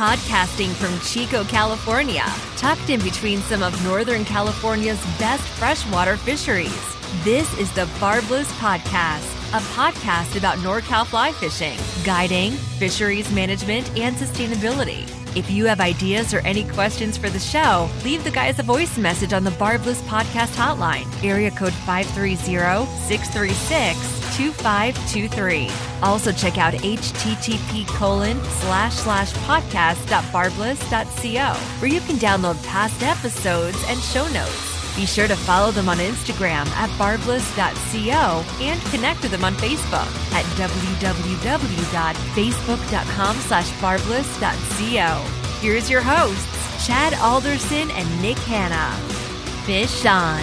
Podcasting from Chico, California, tucked in between some of Northern California's best freshwater fisheries. This is the Barbless Podcast, a podcast about NorCal fly fishing, guiding, fisheries management, and sustainability. If you have ideas or any questions for the show, leave the guys a voice message on the Barbless Podcast hotline, area code 530-636-2523. Also check out http colon slash slash podcast.barbless.co, where you can download past episodes and show notes. Be sure to follow them on Instagram at barbless.co and connect with them on Facebook at www.facebook.com slash barbless.co. Here's your hosts, Chad Alderson and Nick Hanna. Fish on.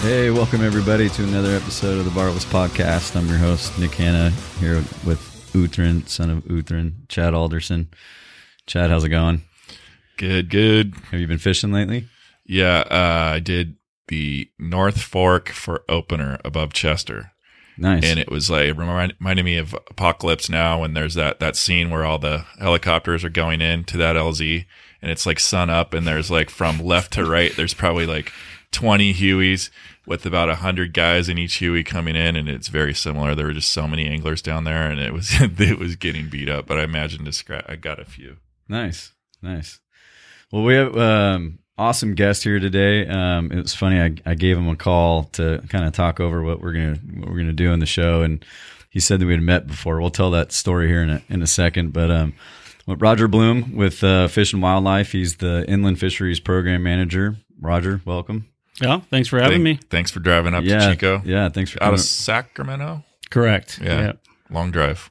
Hey, welcome everybody to another episode of the Barbless Podcast. I'm your host, Nick Hanna, here with Uthran, son of Uthran, Chad Alderson. Chad, how's it going? Good, good. Have you been fishing lately? Yeah, uh, I did the North Fork for opener above Chester. Nice. And it was like it remind, reminded me of Apocalypse Now when there's that that scene where all the helicopters are going in to that LZ and it's like sun up and there's like from left to right there's probably like 20 Hueys with about 100 guys in each Huey coming in and it's very similar. There were just so many anglers down there and it was it was getting beat up, but I imagine to scratch I got a few. Nice, nice. Well, we have um, awesome guest here today. Um, it was funny. I, I gave him a call to kind of talk over what we're gonna what we're gonna do in the show, and he said that we had met before. We'll tell that story here in a, in a second. But um, Roger Bloom with uh, Fish and Wildlife. He's the Inland Fisheries Program Manager. Roger, welcome. Yeah, thanks for having Thank- me. Thanks for driving up yeah, to Chico. Yeah, thanks for Out coming. of Sacramento? Correct. Yeah. Long drive.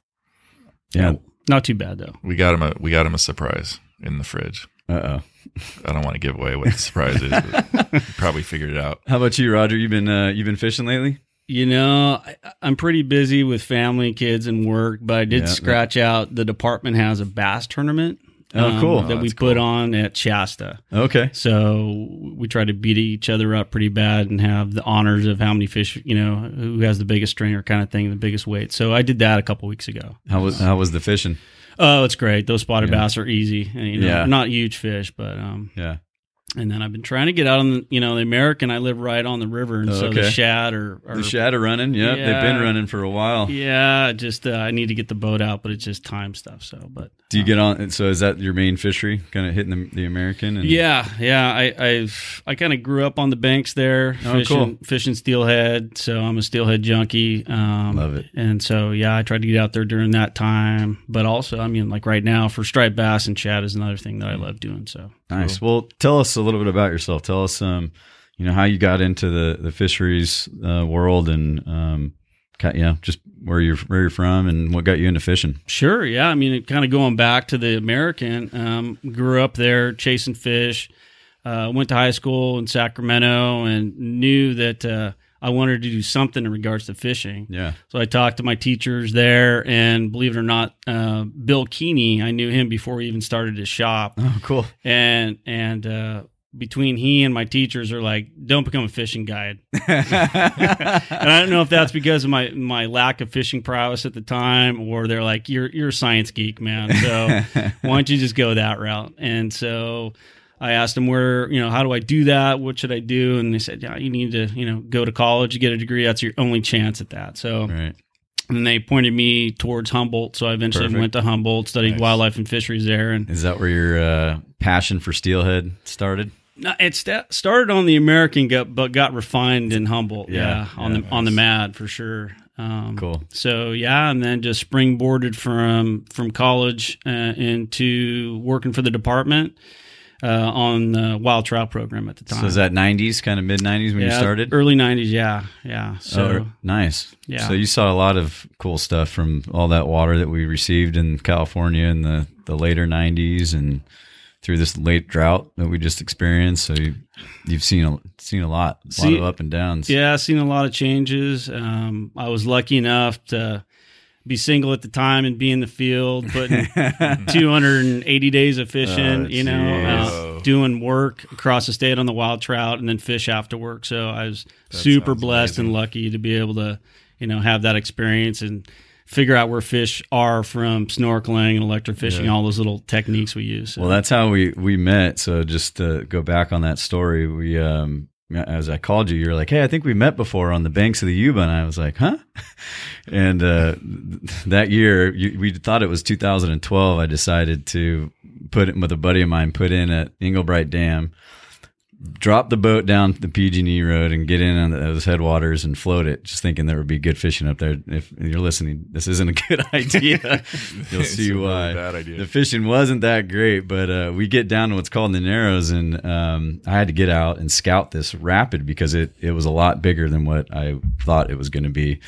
yeah. Not too bad though. We got him a we got him a surprise in the fridge. Uh oh. I don't want to give away what the surprise is, but probably figured it out. How about you, Roger? You've been uh, you been fishing lately? You know, I, I'm pretty busy with family, kids, and work, but I did Yeah, scratch out the department has a bass tournament. um, Oh, cool. That Oh, we put cool. on at Shasta. Okay. So we try to beat each other up pretty bad and have the honors of how many fish, you know, who has the biggest stringer kind of thing, the biggest weight. So I did that a couple weeks ago. How was how was the fishing? Oh, it's great. Those spotted Yeah. bass are easy. And, you know, Yeah. Not huge fish, but um, Yeah. And then I've been trying to get out on the, you know, the American. I live right on the river, and Oh, so okay. the shad are, are The shad are running. Yep, they've been running for a while. yeah. Just uh, I need to get the boat out, but it's just time stuff. So, but Do you get on? So is that your main fishery? Kind of hitting the, the American? And, Yeah, yeah. I I've I kind of grew up on the banks there, Oh, fishing cool. fishing steelhead. So I'm a steelhead junkie. Um, Love it. And so yeah, I tried to get out there during that time, but also I mean like right now for striped bass and shad is another thing that I love doing. So Nice. Well, tell us a little bit about yourself. Tell us, um, you know, how you got into the the fisheries uh, world, and um, yeah, just where you're where you're from, and what got you into fishing. Sure. Yeah. I mean, kind of going back to the American, um, grew up there chasing fish, uh, went to high school in Sacramento and knew that uh, I wanted to do something in regards to fishing. Yeah. So I talked to my teachers there, and believe it or not, uh, Bill Kiene, I knew him before he even started his shop. Oh, cool. And, and, uh, between he and my teachers are like, don't become a fishing guide. and I don't know if that's because of my my lack of fishing prowess at the time, or they're like, "You're you're a science geek, man. So why don't you just go that route?" And so I asked them where, you know, how do I do that? What should I do? And they said, "Yeah, you need to, you know, go to college, get a degree. That's your only chance at that." So right. and they pointed me towards Humboldt. So I eventually Perfect. went to Humboldt, studied Nice. wildlife and fisheries there, and Is that where your uh, passion for steelhead started? No, it sta- started on the American, got, but got refined in Humboldt. Yeah, Yeah, on yeah, the on the nice. Mad for sure. Um, Cool. So yeah, and then just springboarded from from college uh, into working for the department uh, on the wild trout program at the time. So is that '90s, kind of mid '90s when you started? Early '90s, yeah, yeah. So oh, nice. yeah. So you saw a lot of cool stuff from all that water that we received in California in the, the later '90s and through this late drought that we just experienced. So you, you've seen a seen a lot, a lot of up and downs. Yeah, I've seen a lot of changes. Um, I was lucky enough to be single at the time and be in the field, putting 280 days of fishing, Oh, you know, out doing work across the state on the wild trout and then fish after work. So I was That super blessed and lucky to be able to, you know, have that experience and figure out where fish are from snorkeling and electrofishing, Yeah. all those little techniques we use. So, Well, that's how we we met. So just to go back on that story, we um as I called you, you're like, "Hey, I think we met before on the banks of the Yuba," and I was like, "Huh?" And uh, that year, you, we thought it was 2012. I decided to put it with a buddy of mine, put in at Englebright Dam, drop the boat down the PG&E road, and get in on those headwaters and float it, just thinking there would be good fishing up there. If you're listening, this isn't a good idea. You'll see really why bad idea. the fishing wasn't that great, but uh, we get down to what's called the Narrows, and um, I had to get out and scout this rapid because it it was a lot bigger than what I thought it was going to be.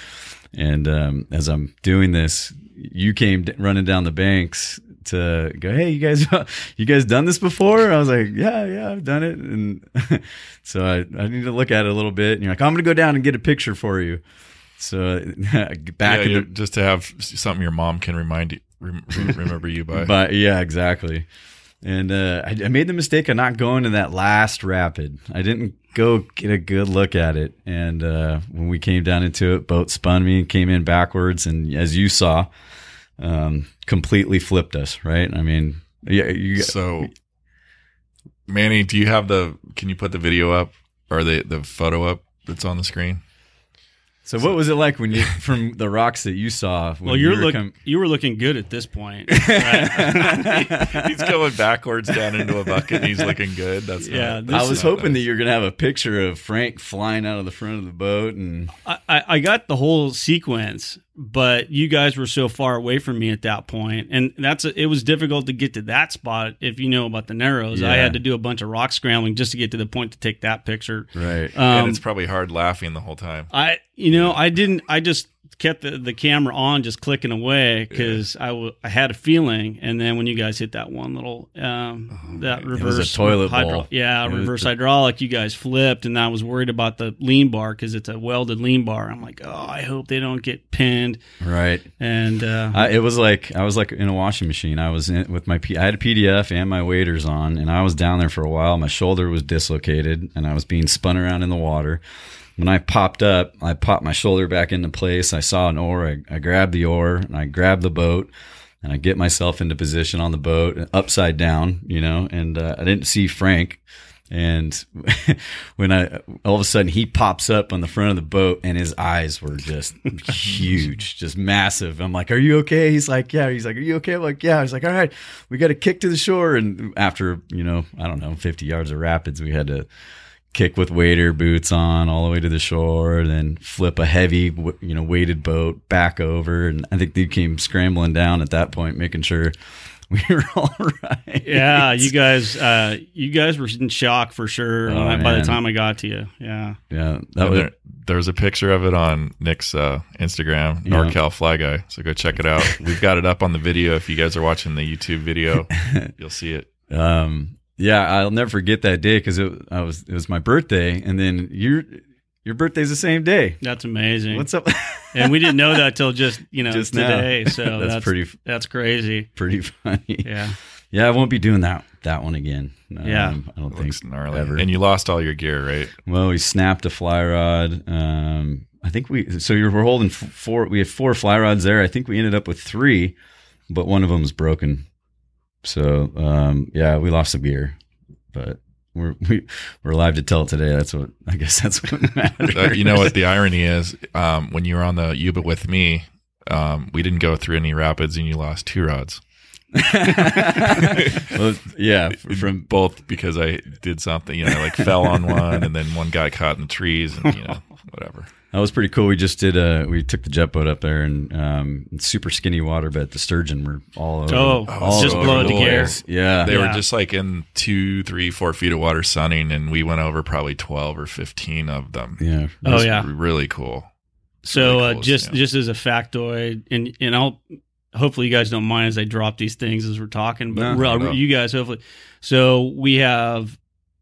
And um, as I'm doing this, you came running down the banks to go. Hey, you guys, you guys done this before? I was like, Yeah, yeah, I've done it. And so I, I need to look at it a little bit. And you're like, I'm going to go down and get a picture for you. So back Yeah, the just to have something your mom can remind you, rem- remember you by. But yeah, exactly. And uh, I, I made the mistake of not going to that last rapid. I didn't go get a good look at it. And uh, when we came down into it, boat spun me and came in backwards. And as you saw, um, completely flipped us. Right? I mean, yeah, you, so, Manny, do you have the? Can you put the video up or the the photo up that's on the screen? So what was it like when you from the rocks that you saw? When well, you're you were look, com- you were looking good at this point. Right? he's going backwards down into a bucket and he's looking good. That's Yeah, not- this I was not hoping that you were gonna have a picture of Frank flying out of the front of the boat, and I, I I got the whole sequence, but you guys were so far away from me at that point, and that's a, it was difficult to get to that spot. If you know about the narrows, I had to do a bunch of rock scrambling just to get to the point to take that picture. right, and Um, it's probably hard laughing the whole time. I you know I didn't I just kept the, the camera on just clicking away because I wa- I had a feeling and then when you guys hit that one little um that was a reverse toilet hydro- bowl. yeah It reverse the- hydraulic you guys flipped and I was worried about the lean bar because it's a welded lean bar I'm like oh I hope they don't get pinned right. and uh I, it was like I was like in a washing machine. I was in, with my P, I had a PDF and my waders on, and I was down there for a while. My shoulder was dislocated, and I was being spun around in the water. When I popped up, I popped my shoulder back into place. I saw an oar. I, I grabbed the oar and I grabbed the boat, and I get myself into position on the boat, upside down, you know. And uh, I didn't see Frank. And when I all of a sudden he pops up on the front of the boat and his eyes were just huge, just massive. I'm like, "Are you okay?" He's like, "Yeah." He's like, "Are you okay?" I'm like, "Yeah." He's like, "All right, we got to kick to the shore." And after you know, I don't know, 50 yards of rapids, we had to kick with wader boots on all the way to the shore, and then flip a heavy, you know, weighted boat back over. And I think they came scrambling down at that point, making sure we were all right. yeah you guys uh you guys were in shock for sure Oh, when I- by the time I got to you yeah yeah, that And was. there, there's a picture of it on Nick's uh, Instagram, Yeah. NorCal Fly Guy. So go check it out. We've got it up on the video. If you guys are watching the YouTube video, you'll see it. Um, yeah, I'll never forget that day because it I was it was my birthday, and then your your birthday's the same day. that's amazing What's up? and we didn't know that till just you know Just now. today so that's, that's pretty that's crazy pretty funny. yeah Yeah, I won't be doing that that one again. Yeah. Um, I don't It think gnarly. ever. And you lost all your gear, right? Well, we snapped a fly rod. Um, I think we so you were holding four. We had four fly rods there. I think we ended up with three, but one of them was broken. So um, yeah, we lost the gear, but we're we, we're alive to tell it today. That's what I guess. That's what matters. Uh, you know what the irony is? Um, when you were on the Yuba with me, um, we didn't go through any rapids and you lost two rods. well, yeah, from both because I did something, you know, like fell on one and then one got caught in the trees and, you know, whatever. That was pretty cool. We just did. Uh, we took the jet boat up there and um, super skinny water, but the sturgeon were all over. Oh, all just over blow the to gear. Yeah, They Yeah. were just like in two, three, four feet of water sunning and we went over probably 12 or 15 of them. yeah. It Oh, yeah. Really cool. So Really uh, just yeah. just as a factoid, and and I'll hopefully you guys don't mind as I drop these things as we're talking, but No, real- no. you guys hopefully. So we have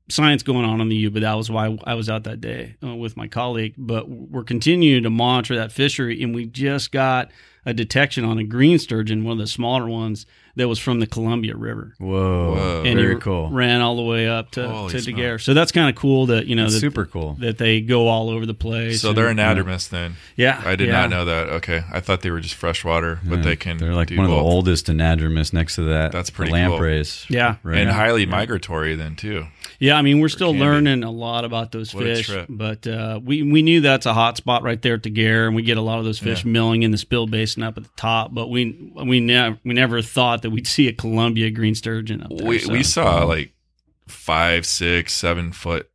science going on on the U, but that was why I was out that day uh, with my colleague. But we're continuing to monitor that fishery, and we just got a detection on a green sturgeon, one of the smaller ones that was from the Columbia River. Whoa, Whoa. And very he cool. Ran all the way up to, Holy to smokes. Daguerre. So that's kind of cool that, you know, that, super cool. that they go all over the place. So and- they're anadromous then. Yeah. I did yeah. not know that. Okay, I thought they were just freshwater, but Yeah. they can. They're like do one of the oldest anadromous next to that. That's pretty lampreys. Yeah. Right. and highly migratory then too. Yeah, I mean, we're still candy. learning a lot about those What a fish, trip. but uh, we we knew that's a hot spot right there at Daguerre, and we get a lot of those fish Yeah. milling in the spill basin up at the top. But we we never we never thought that we'd see a Columbia green sturgeon up there. We so. we saw like five, six, seven foot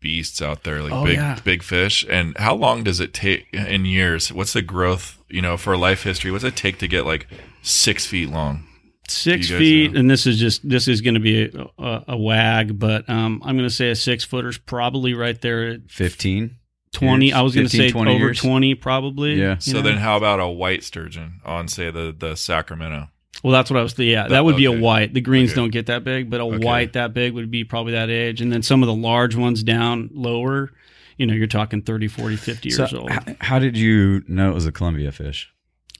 beasts out there, like Oh, big yeah. big fish. And how long does it take in years? What's the growth? You know, for life history, what's it take to get like six feet long? six Do you guys feet, know? and this is just this is going to be a, a, a wag, but um, I'm going to say a six footer's probably right there at 15. twenty. Years? I was going to say 20 over years? twenty, probably. Yeah. So know? then, how about a white sturgeon on, say, the the Sacramento? Well, that's what I was. Yeah, that, That- would be a white. The greens Okay. don't get that big, but a Okay. white that big would be probably that age. And then some of the large ones down lower, you know, you're talking 30, 40, 50 years So old. h- how did you know it was a Columbia fish?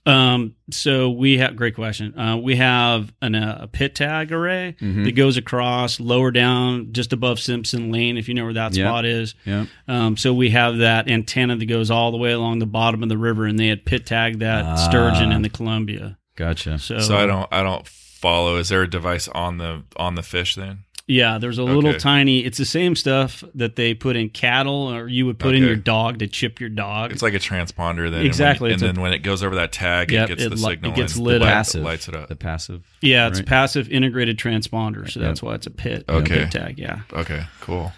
Um, so we have great question. Uh, we have an, uh, a pit tag array Mhm. that goes across lower down just above Simpson Lane, if you know where that Yeah. spot is. Yeah. Um, so we have that antenna that goes all the way along the bottom of the river, and they had pit tagged that Ah. sturgeon in the Columbia. Gotcha. So, So I don't I don't follow. Is there a device on the on the fish then? Yeah, there's a little tiny. It's the same stuff that they put in cattle, or you would put in your dog to chip your dog. It's like a transponder then. Exactly, And, it's when, a- and then when it goes over that tag, Yep, it gets it the li- signal. it gets and lit light- up. passive. lights it up. The passive. yeah, it's right? passive integrated transponder, so Yep. that's why it's a pit. Okay. pit tag. Yeah. Okay, cool.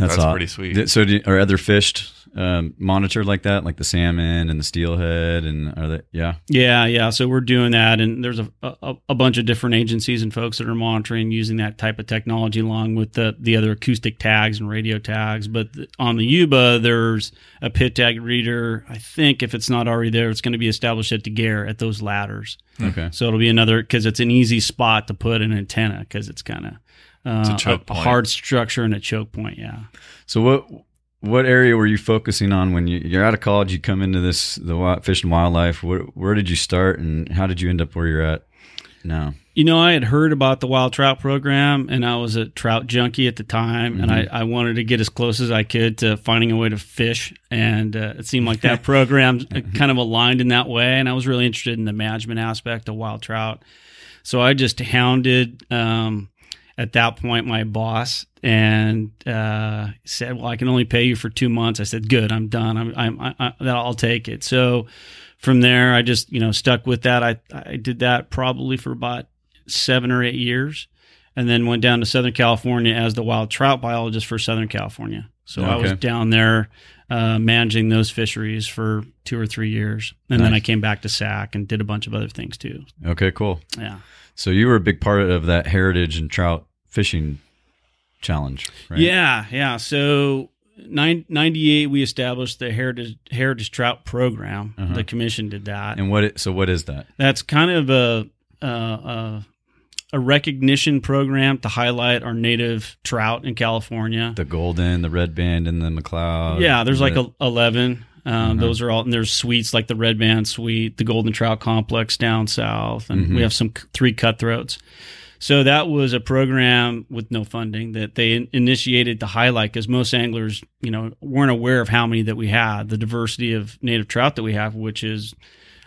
That's, That's pretty sweet. So, do, are other fish um, monitored like that, like the salmon and the steelhead, and are they? Yeah. Yeah, yeah. So we're doing that, and there's a, a, a bunch of different agencies and folks that are monitoring using that type of technology along with the the other acoustic tags and radio tags. But th- on the Yuba, there's a pit tag reader. I think if it's not already there, it's going to be established at Daguerre at those ladders. Okay. So it'll be another because it's an easy spot to put an antenna because it's kind of uh, a choke point. hard structure and a choke point. Yeah. So what what area were you focusing on when you, you're out of college? You come into this the fish and wildlife. Where, where did you start, and how did you end up where you're at now? You know, I had heard about the wild trout program, and I was a trout junkie at the time, and I, I wanted to get as close as I could to finding a way to fish. And uh, it seemed like that program kind of aligned in that way, and I was really interested in the management aspect of wild trout. So I just hounded um, at that point my boss and uh, said, "Well, I can only pay you for two months." I said, "Good, I'm done. I'm, I'm I, I, that I'll take it." So from there, I just you know stuck with that. I I did that probably for about seven or eight years, and then went down to Southern California as the wild trout biologist for Southern California. So I was down there uh, managing those fisheries for two or three years, and then I came back to SAC and did a bunch of other things too. Okay, cool. Yeah. So you were a big part of that heritage and trout fishing challenge, right? Yeah, yeah. So nine, 98, we established the Heritage Heritage Trout Program. Uh-huh. The commission did that. And what? It, so what is that? That's kind of a, a, recognition program to highlight our native trout in California. The golden, the red band, and the McCloud. yeah, there's like the, a, 11. Um, Mhm. Those are all, and there's suites like the Red Band Suite, the Golden Trout Complex down south, and Mhm. we have some three cutthroats. So that was a program with no funding that they in- initiated to highlight because most anglers, you know, weren't aware of how many that we had, the diversity of native trout that we have, which is,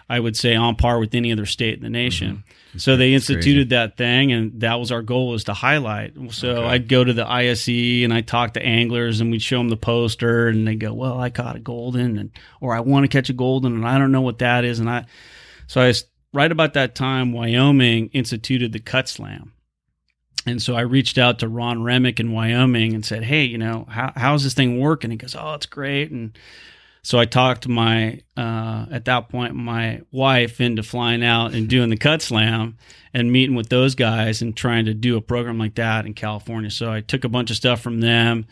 I would say, on par with any other state in the nation. So they instituted that thing, and that was our goal was to highlight. So Okay. I'd go to the ISE and I talk to anglers, and we'd show them the poster, and they go, "Well, I caught a golden, and or I want to catch a golden, and I don't know what that is." And I, so I right about that time, Wyoming instituted the cut slam. And so I reached out to Ron Remick in Wyoming and said, "Hey, you know, how, how's this thing working?" He goes, "Oh, it's great." And so I talked to my uh, at that point my wife into flying out and doing the cut slam and meeting with those guys and trying to do a program like that in California. So I took a bunch of stuff from them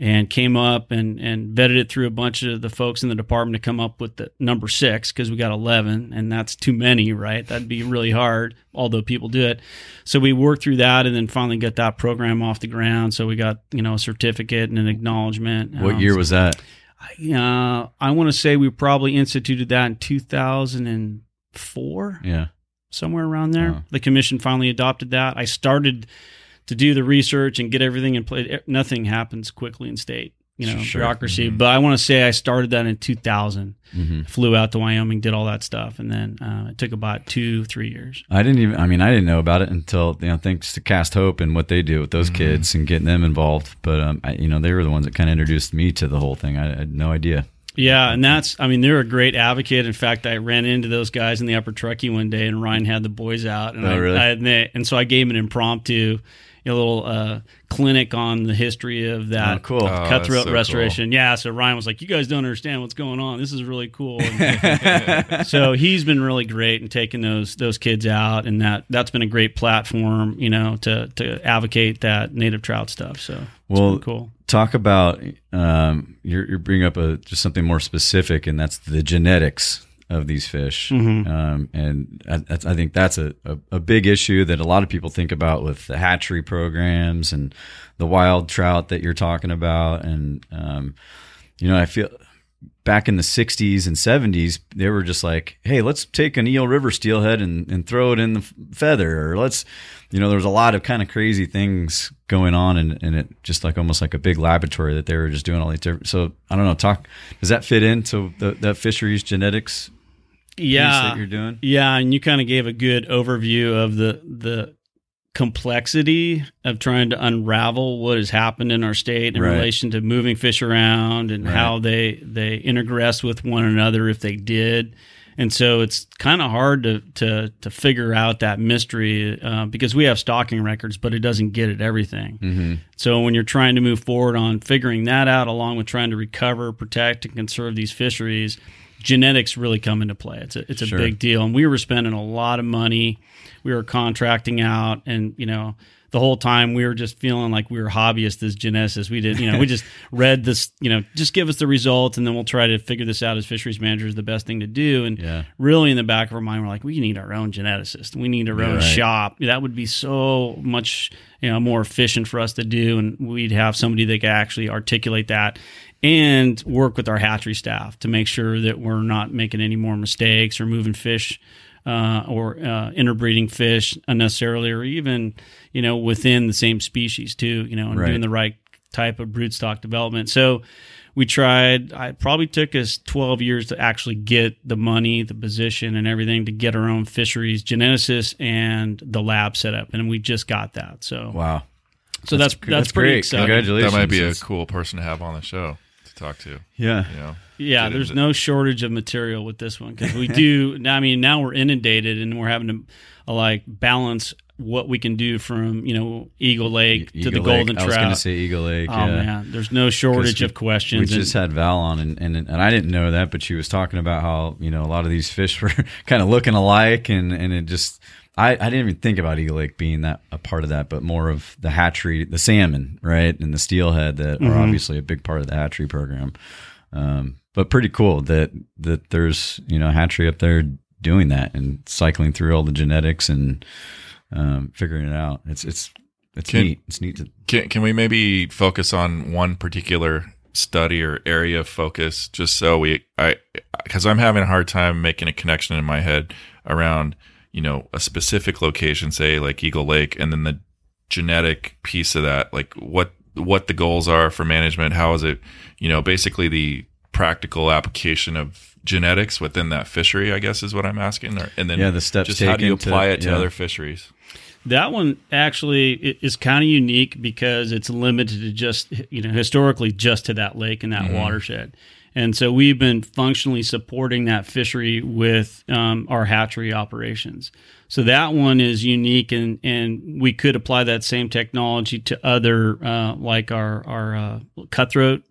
and came up and, and vetted it through a bunch of the folks in the department to come up with the number six because we got 11 and that's too many, right? That'd be really hard, although people do it. So we worked through that and then finally got that program off the ground. So we got, you know, a certificate and an acknowledgement. What Um, year was that? Uh, I want to say we probably instituted that in 2004. Yeah. somewhere around there. Oh. The commission finally adopted that. I started to do the research and get everything in place. Nothing happens quickly in state, you know, Sure. bureaucracy. Mhm. But I want to say I started that in 2000. hmm Flew out to Wyoming, did all that stuff, and then uh, it took about two, three years. I didn't even. I mean, I didn't know about it until you know, thanks to Cast Hope and what they do with those Mhm. kids and getting them involved. But um, I, you know, they were the ones that kind of introduced me to the whole thing. I, I had no idea. Yeah, and that's I mean they're a great advocate. In fact, I ran into those guys in the upper Truckee one day, and Ryan had the boys out, and Oh, I, really? I admit, and so I gave him an impromptu, a little uh, clinic on the history of that Oh, cool. Oh, cutthroat so restoration. Yeah, so Ryan was like, "You guys don't understand what's going on. This is really cool." And so he's been really great in taking those those kids out, and that that's been a great platform, you know, to to advocate that native trout stuff. So Well, been cool. Talk about um, you're, you're bringing up a just something more specific, and that's the genetics of these fish. Mhm. Um, and I, I think that's a, a, a big issue that a lot of people think about with the hatchery programs and the wild trout that you're talking about. And, um, you know, I feel back in the 60s and 70s, they were just like, hey, let's take an Eel River steelhead and, and throw it in the feather. Or let's, you know, there was a lot of kind of crazy things going on and, and it just like almost like a big laboratory that they were just doing all these different. So I don't know, talk, does that fit into the, that fisheries genetics Yeah, that you're doing? Yeah, and you kind of gave a good overview of the the complexity of trying to unravel what has happened in our state in Right. relation to moving fish around and Right. how they they introgress with one another if they did. And so it's kind of hard to, to to figure out that mystery uh, because we have stocking records, but it doesn't get at everything. Mm-hmm. So when you're trying to move forward on figuring that out, along with trying to recover, protect, and conserve these fisheries, genetics really come into play. It's a it's a Sure. big deal, and we were spending a lot of money. We were contracting out, and you know. The whole time we were just feeling like we were hobbyists as geneticists. We did, you know, we just read this, you know, just give us the results and then we'll try to figure this out as fisheries managers, the best thing to do. And Yeah. really in the back of our mind, we're like, we need our own geneticist. We need our own Right. shop. That would be so much, you know, more efficient for us to do, and we'd have somebody that could actually articulate that and work with our hatchery staff to make sure that we're not making any more mistakes or moving fish. Uh, or uh, interbreeding fish unnecessarily, or even you know within the same species too, you know, and Right. doing the right type of broodstock development. So we tried i probably took us 12 years to actually get the money the position and everything to get our own fisheries geneticist and the lab set up and we just got that so Wow. so that's that's, that's pretty great. exciting Congratulations. That might be a cool person to have on the show to talk to. Yeah. You know, yeah there's into- no shortage of material with this one because we do i mean now we're inundated and we're having to uh, like balance what we can do from you know eagle lake to the Eagle golden Trout. I was going to say Eagle Lake. oh yeah. man there's no shortage we- of questions We just and- had Val on, and, and and I didn't know that, but she was talking about how you know a lot of these fish were kind of looking alike, and and it just I, I didn't even think about Eagle Lake being that a part of that, but more of the hatchery, the salmon, right, and the steelhead that are Mhm. obviously a big part of the hatchery program. Um, but pretty cool that that there's you know a hatchery up there doing that and cycling through all the genetics and um, figuring it out. It's it's it's Can- neat. It's neat to Can can we maybe focus on one particular study or area of focus just so we I cuz I'm having a hard time making a connection in my head around, you know, a specific location say like Eagle Lake and then the genetic piece of that like what what the goals are for management, how is it, you know, basically the practical application of genetics within that fishery, I guess is what I'm asking or, and then Yeah, the steps just how do you taken to- apply it to yeah. other fisheries? That one actually is kind of unique because it's limited to just, you know, historically just to that lake and that Mhm. watershed. And so we've been functionally supporting that fishery with um, our hatchery operations. So that one is unique, and, and we could apply that same technology to other, uh, like our, our uh, cutthroat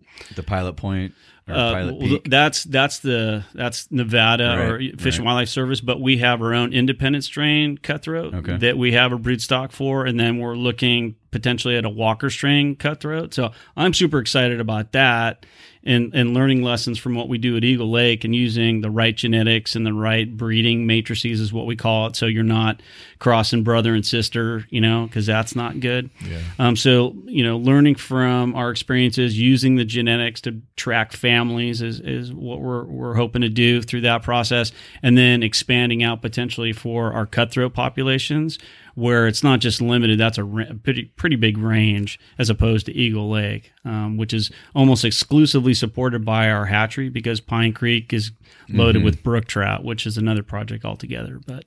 the Pilot Peak uh. That's that's the that's Nevada or Right, Fish and. Wildlife Service, but we have our own independent strain cutthroat Okay. that we have a brood stock for, and then we're looking potentially at a walker strain cutthroat. So I'm super excited about that and, and learning lessons from what we do at Eagle Lake and using the right genetics and the right breeding matrices is what we call it. So you're not crossing brother and sister, you know, because that's not good. Yeah. Um, so, you know, learning from our experiences, using the genetics to track families is, is what we're, we're hoping to do through that process. And then expanding out potentially for our cutthroat populations where it's not just limited. That's a pretty pretty big range as opposed to Eagle Lake, um, which is almost exclusively supported by our hatchery because Pine Creek is loaded Mhm. with brook trout, which is another project altogether. But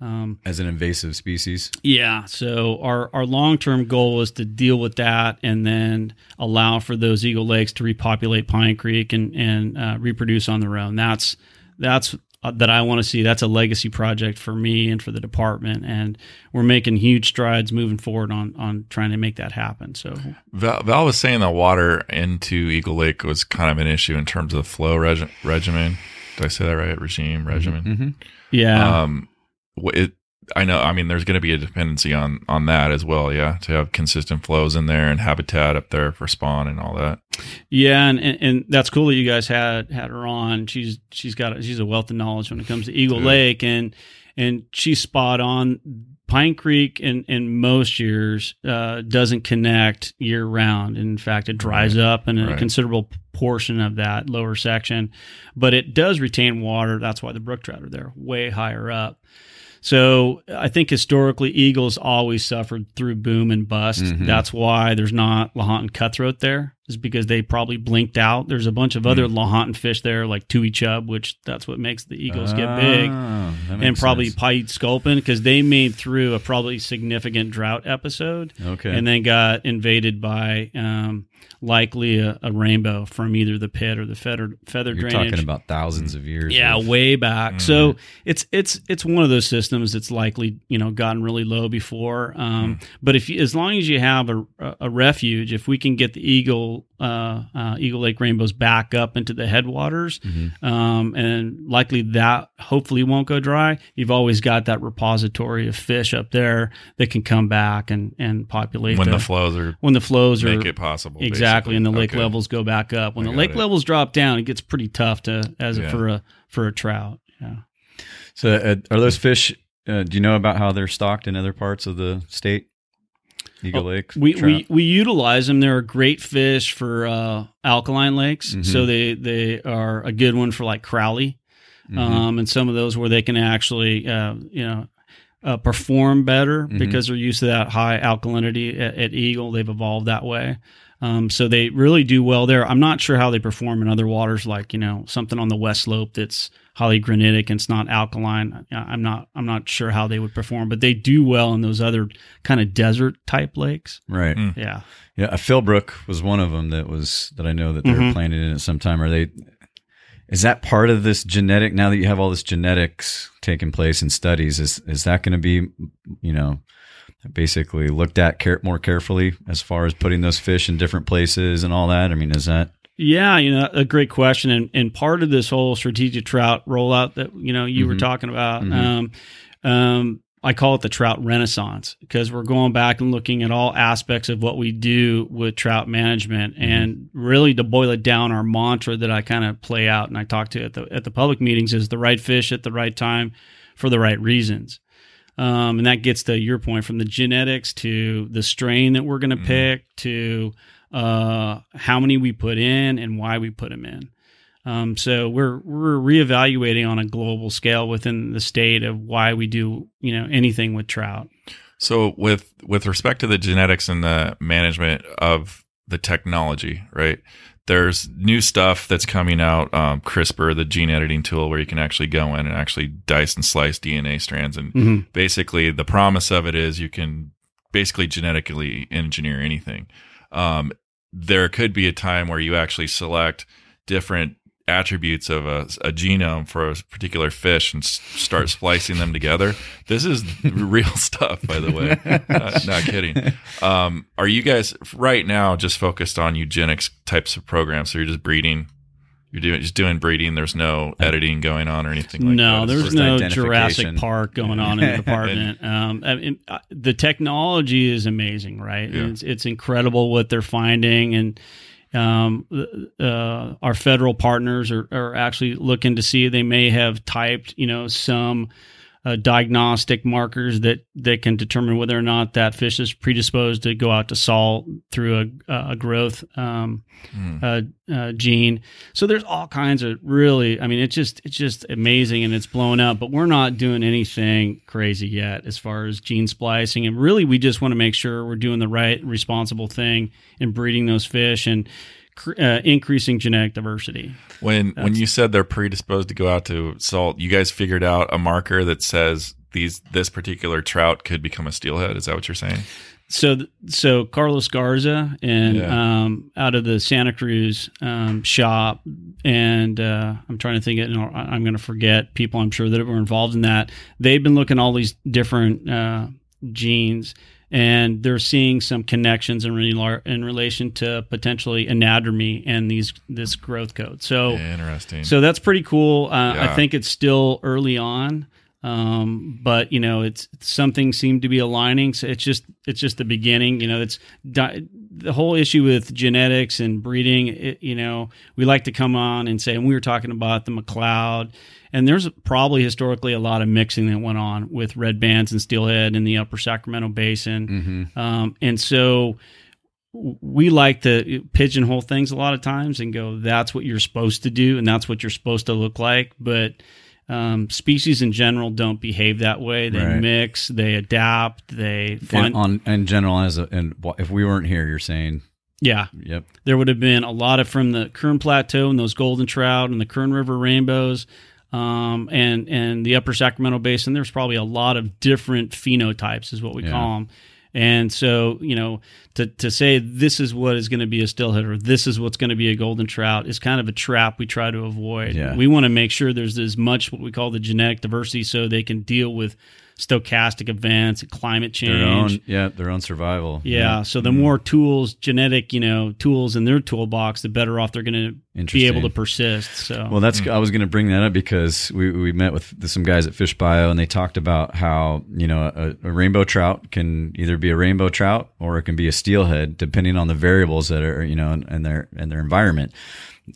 um, As an invasive species. yeah, so our our long term goal is to deal with that and then allow for those Eagle Lakes to repopulate Pine Creek and and uh, reproduce on their own. That's that's that I want to see. That's a legacy project for me and for the department, and we're making huge strides moving forward on on trying to make that happen. So Val, Val was saying the water into Eagle Lake was kind of an issue in terms of the flow reg- regimen. Did I say that right? Regime regimen. Mm-hmm. yeah, Um, it. I know. I mean, there's going to be a dependency on on that as well. Yeah, to have consistent flows in there and habitat up there for spawn and all that. Yeah, and, and, and that's cool that you guys had had her on. She's she's got a, she's a wealth of knowledge when it comes to Eagle. Lake, and and she's spot on. Pine Creek in in most years uh, doesn't connect year round. In fact, it dries up in a Right. considerable portion of that lower section, but it does retain water. That's why the brook trout are there, way higher up. So I think historically eagles always suffered through boom and bust. Mhm. That's why there's not Lahontan cutthroat there, is because they probably blinked out. There's a bunch of other Lahontan fish there, like tui chub, which that's what makes the eagles get big, Ah, and probably Paiute sculpin because they made through a probably significant drought episode okay. and then got invaded by um, likely a, a rainbow from either the pit or the feather feather You're drainage. talking about thousands of years. Yeah, way back. Mhm. So it's it's it's one of those systems that's likely you know gotten really low before. Um, But if you, as long as you have a, a refuge, if we can get the eagle uh, uh, Eagle Lake rainbows back up into the headwaters, Mhm. um, and likely that hopefully won't go dry. You've always got that repository of fish up there that can come back and and populate when the, the flows are when the flows are make it possible. exactly basically. and the lake Okay. levels go back up when I the lake it. levels drop down it gets pretty tough to as a, Yeah. for a for a trout yeah So, uh, are those fish? Uh, do you know about how they're stocked in other parts of the state? Eagle Oh, Lake. we, trout? we we utilize them they're a great fish for uh alkaline lakes Mhm. so they they are a good one for like crowley Mhm. um and some of those where they can actually uh you know uh, perform better Mhm. because they're used to that high alkalinity at, at Eagle. They've evolved that way. Um, so they really do well there. I'm not sure how they perform in other waters, like you know something on the west slope that's highly granitic and it's not alkaline. I- I'm not I'm not sure how they would perform, but they do well in those other kind of desert type lakes. right. Mm. Yeah. Yeah, a Philbrook was one of them that was that I know that they were Mhm. planted in at some time. Are they? Is that part of this genetic? Now that you have all this genetics taking place in studies, is is that going to be, you know, basically looked at care, more carefully as far as putting those fish in different places and all that? I mean, is that Yeah, you know, a great question, and and part of this whole strategic trout rollout that you know you were Mhm. talking about, Mhm. um, um, I call it the trout renaissance because we're going back and looking at all aspects of what we do with trout management, and really to boil it down, our mantra that I kind of play out and I talk to at the at the public meetings is the right fish at the right time for the right reasons. Um, and that gets to your point from the genetics to the strain that we're going to Mhm. pick to uh, how many we put in and why we put them in. Um, so we're we're reevaluating on a global scale within the state of why we do you know anything with trout. So with with respect to the genetics and the management of the technology, right? There's new stuff that's coming out, um, CRISPR, the gene editing tool, where you can actually go in and actually dice and slice DNA strands. And Mm-hmm. basically, the promise of it is you can basically genetically engineer anything. Um, there could be a time where you actually select different attributes of a, a genome for a particular fish and s- start splicing them together. This is real stuff, by the way. Not, not kidding. Um, are you guys right now just focused on eugenics types of programs? So you're just breeding You're doing just doing breeding. There's no editing going on or anything like no, that. No, there's no. Jurassic Park going on in the department. um, I mean, the technology is amazing, right? Yeah. It's, it's incredible what they're finding, and um, uh, our federal partners are, are actually looking to see they may have typed, you know, some uh, diagnostic markers that that can determine whether or not that fish is predisposed to go out to salt through a, a growth um, Hmm. uh, uh, gene. So there's all kinds of really. I mean, it's just it's just amazing and it's blown up. But we're not doing anything crazy yet as far as gene splicing. And really, we just want to make sure we're doing the right, responsible thing in breeding those fish and uh, increasing genetic diversity. When when you said they're predisposed to go out to salt, you guys figured out a marker that says these this particular trout could become a steelhead. Is that what you're saying? So, so Carlos Garza and Yeah. um, out of the Santa Cruz um, shop, and uh, I'm trying to think. It, I- I'm going to forget people. I'm sure that were involved in that. They've been looking at all these different uh, genes, and they're seeing some connections in, rela- in relation to potentially anatomy and these this growth code. So, Interesting. so that's pretty cool. Uh, I think it's still early on, um, but you know, it's something seemed to be aligning. So it's just it's just the beginning. You know, it's di- the whole issue with genetics and breeding. It, you know, we like to come on and say, and we were talking about the McCloud, and there's probably historically a lot of mixing that went on with red bands and steelhead in the Upper Sacramento Basin, hmm um, and so we like to pigeonhole things a lot of times and go, that's what you're supposed to do and that's what you're supposed to look like. But um, species in general don't behave that way. They Right. mix, they adapt, they And find. on in general, as a, and if we weren't here, you're saying, yeah, yep, there would have been a lot of from the Kern Plateau and those golden trout and the Kern River rainbows. Um, and and the Upper Sacramento Basin, there's probably a lot of different phenotypes, is what we Yeah. call them. And so, you know, to, to say this is what is going to be a steelhead or this is what's going to be a golden trout is kind of a trap we try to avoid. Yeah. We want to make sure there's as much what we call the genetic diversity so they can deal with stochastic events and climate change. their own, yeah, their own survival. Yeah. So the more tools, genetic, you know, tools in their toolbox, the better off they're going to be able to persist. So Well, that's hmm. I was going to bring that up because we, we met with some guys at Fish Bio and they talked about how you know a, a rainbow trout can either be a rainbow trout or it can be a steelhead depending on the variables that are you know in, in their in their environment.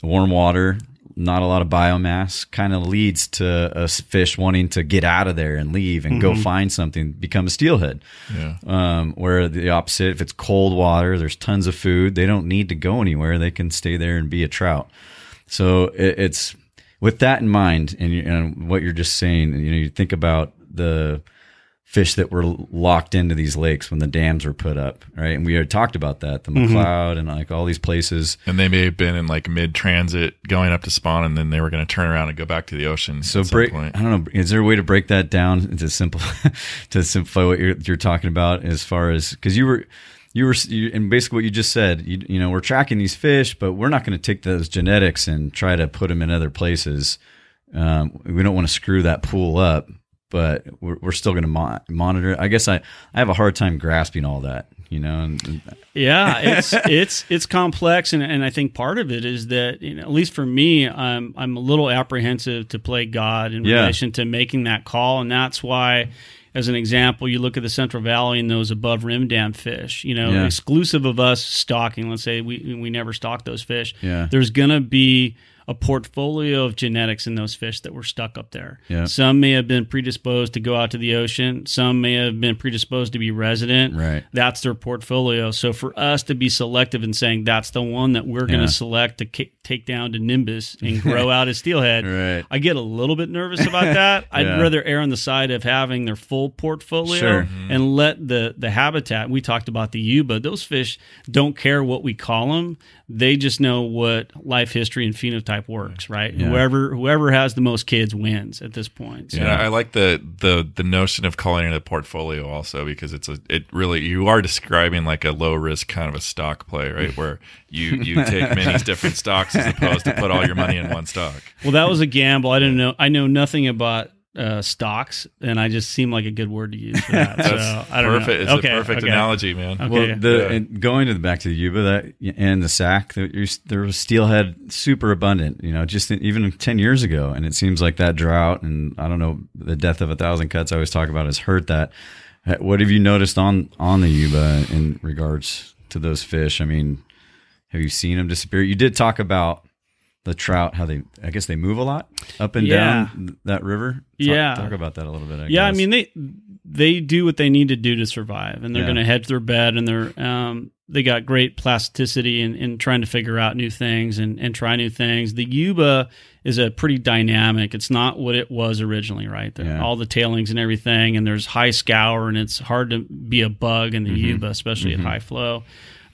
Warm water, not a lot of biomass, kind of leads to a fish wanting to get out of there and leave and go find something, become a steelhead. yeah. Um, where the opposite, if it's cold water, there's tons of food. They don't need to go anywhere. They can stay there and be a trout. So it, it's with that in mind, and, you, and what you're just saying. You know, you think about the fish that were locked into these lakes when the dams were put up, right? And we had talked about that, the McCloud and like all these places. And they may have been in like mid transit going up to spawn, and then they were going to turn around and go back to the ocean. So break. I don't know. Is there a way to break that down into simple to simplify what you're, you're talking about as far as because you were you were you, and basically what you just said. You, you know, we're tracking these fish, but we're not going to take those genetics and try to put them in other places. Um, we don't want to screw that pool up, but we're, we're still going to mo- monitor. it. I guess I I have a hard time grasping all that. You know, and, and yeah, it's it's it's complex, and, and I think part of it is that you know, at least for me, I'm I'm a little apprehensive to play God in Yeah. relation to making that call, and that's why. As an example, you look at the Central Valley and those above rim dam fish. You know, Yeah. exclusive of us stocking. Let's say we we never stock those fish. Yeah. there's gonna be a portfolio of genetics in those fish that were stuck up there. Yeah. Some may have been predisposed to go out to the ocean. Some may have been predisposed to be resident. Right. That's their portfolio. So for us to be selective in saying that's the one that we're going to select to ki- take down to Nimbus and grow out as steelhead, Right. I get a little bit nervous about that. I'd rather err on the side of having their full portfolio Sure. Mm-hmm. and let the the habitat. We talked about the yuba. Those fish don't care what we call them. They just know what life history and phenotype works. Right. Yeah. Whoever whoever has the most kids wins at this point. So, Yeah, I like the the the notion of calling it a portfolio also because it's a it really you are describing like a low risk kind of a stock play, right? Where you you take many different stocks as opposed to put all your money in one stock. Well, that was a gamble. I didn't know. I know nothing about uh, stocks, and I just seem like a good word to use for that. That's so I don't perfect. know. It's a perfect analogy, man. Okay. Well, the Yeah. and going to the back to the Yuba that and the sack, there was steelhead super abundant. You know, just even ten years ago, and it seems like that drought and I don't know the death of a thousand cuts I always talk about has hurt that. Uh, What have you noticed on on the Yuba in regards to those fish? I mean, have you seen them disappear? You did talk about the trout, how they I guess they move a lot up and Yeah. down that river. Talk, Yeah. talk about that a little bit. I yeah, I mean they they do what they need to do to survive, and they're Yeah. going to hedge their bed, and they're um, they got great plasticity in, in trying to figure out new things and, and try new things. The Yuba is a pretty dynamic. It's not what it was originally, right? There, Yeah. All the tailings and everything, and there's high scour, and it's hard to be a bug in the Mm-hmm. Yuba, especially at high flow.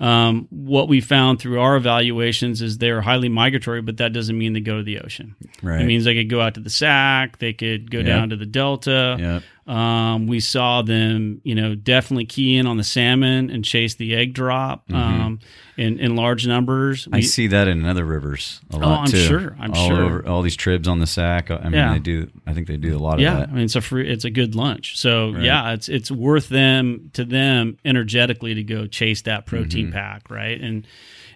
Um, what we found through our evaluations is they're highly migratory, but that doesn't mean they go to the ocean. right. It means they could go out to the Sac, they could go Yep. down to the Delta. yeah. Um, we saw them, you know, definitely key in on the salmon and chase the egg drop um, in in large numbers. Mm-hmm. I see that in other rivers a lot Oh, I'm too. sure. I'm all sure. Over, all these tribs on the Sac. I mean, Yeah. they do. I think they do a lot of yeah, that. I mean it's a free, it's a good lunch. So Right. yeah, it's it's worth them to them energetically to go chase that protein Mm-hmm. pack, right? And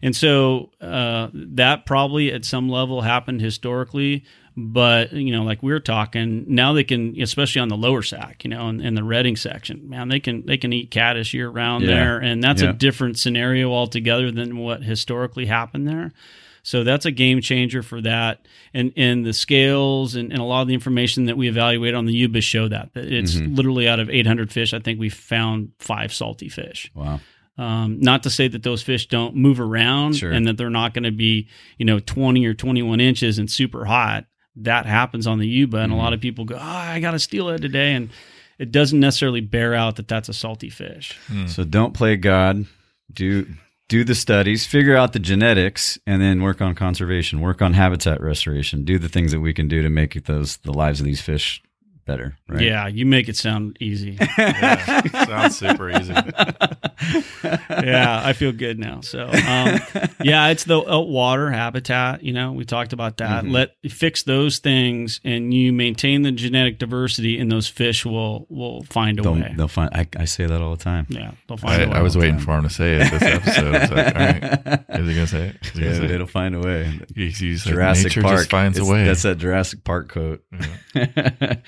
and so uh, that probably at some level happened historically, but you know, like we are talking, now they can, especially on the lower Sac, you know, in, in the Redding section, man, they can they can eat caddis year round Yeah. there, and that's Yeah. a different scenario altogether than what historically happened there. So that's a game changer for that. And and the scales and, and a lot of the information that we evaluate on the Yuba show that. that it's Mm-hmm. literally out of 800 fish, I think we found five salty fish. Wow. Um, not to say that those fish don't move around Sure. and that they're not going to be, you know, 20 or 21 inches and super hot. That happens on the Yuba. And a Mm-hmm. lot of people go, oh, I got a steelhead today. And it doesn't necessarily bear out that that's a salty fish. So don't play God. Do do the studies, figure out the genetics, and then work on conservation. Work on habitat restoration. Do the things that we can do to make those the lives of these fish better. Right. Yeah, you make it sound easy. Yeah, sounds super easy. yeah, I feel good now. So, um, yeah, it's the uh, water habitat. You know, we talked about that. Mm-hmm. Let fix those things, and you maintain the genetic diversity, and those fish will will find a They'll, way. they'll find. I, I say that all the time. Yeah, they'll find I, a way. I was waiting time. for him to say it this episode. Like, all right, is he gonna say it? Is he Yeah, say it? it'll find a way. He- he said, Jurassic nature Park just finds a way. That's that Jurassic Park quote.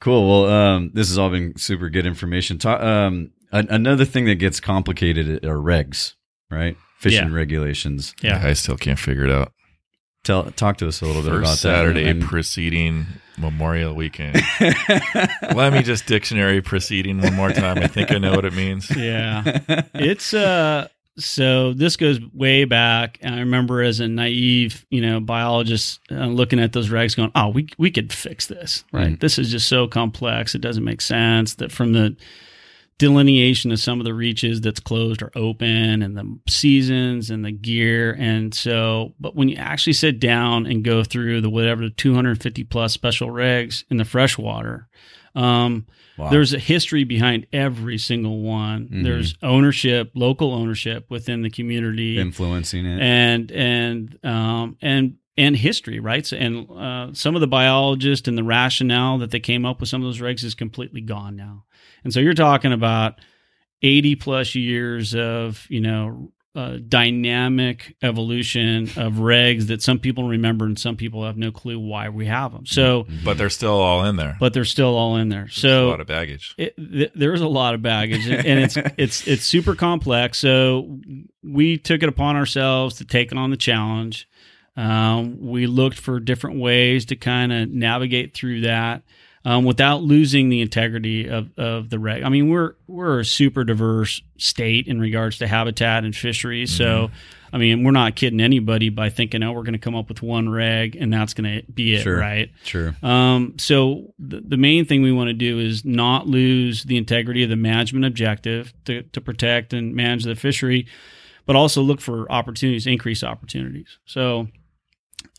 cool. Well, um, this has all been super good information. Ta- um, an- another thing that gets complicated are regs, right? Fishing Yeah. regulations. Yeah. I still can't figure it out. Tell talk to us a little bit about First Saturday that. And- preceding Memorial Weekend. Let me just dictionary preceding one more time. I think I know what it means. Yeah, it's uh. So this goes way back. And I remember as a naive, you know, biologist uh, looking at those regs, going, "Oh, we we could fix this, right? Mhm. This is just so complex; it doesn't make sense." That from the delineation of some of the reaches that's closed or open, and the seasons and the gear, and so. But when you actually sit down and go through the whatever the 250 plus special regs in the freshwater, um, Wow. there's a history behind every single one. Mhm. There's ownership, local ownership within the community, influencing it. and and um and and history, right? So, and uh, some of the biologists and the rationale that they came up with some of those regs is completely gone now. And so you're talking about 80 plus years of you know uh, dynamic evolution of regs that some people remember and some people have no clue why we have them. So, But they're still all in there. but they're still all in there. There's So a lot of baggage. it, th- there's a lot of baggage and it's it's it's super complex so we took it upon ourselves to take on the challenge um, we looked for different ways to kind of navigate through that um, without losing the integrity of, of the reg. I mean, we're we're a super diverse state in regards to habitat and fisheries. So, I mean, we're not kidding anybody by thinking, oh, we're going to come up with one reg and that's going to be it, Sure. right? Sure. Um, so the, the main thing we want to do is not lose the integrity of the management objective to, to protect and manage the fishery, but also look for opportunities, increase opportunities. So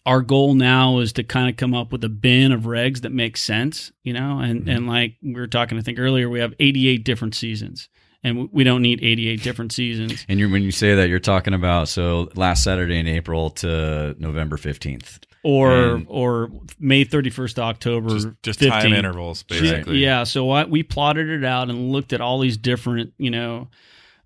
our goal now is to kind of come up with a bin of regs that makes sense, you know, and, mm-hmm. and like we were talking, I think earlier, we have 88 different seasons and we don't need 88 different seasons. And you're, when you say that, you're talking about so last Saturday in April to November 15th. Or And- or May 31st to October Just, just 15th. time intervals, basically. Yeah, so I, we plotted it out and looked at all these different, you know,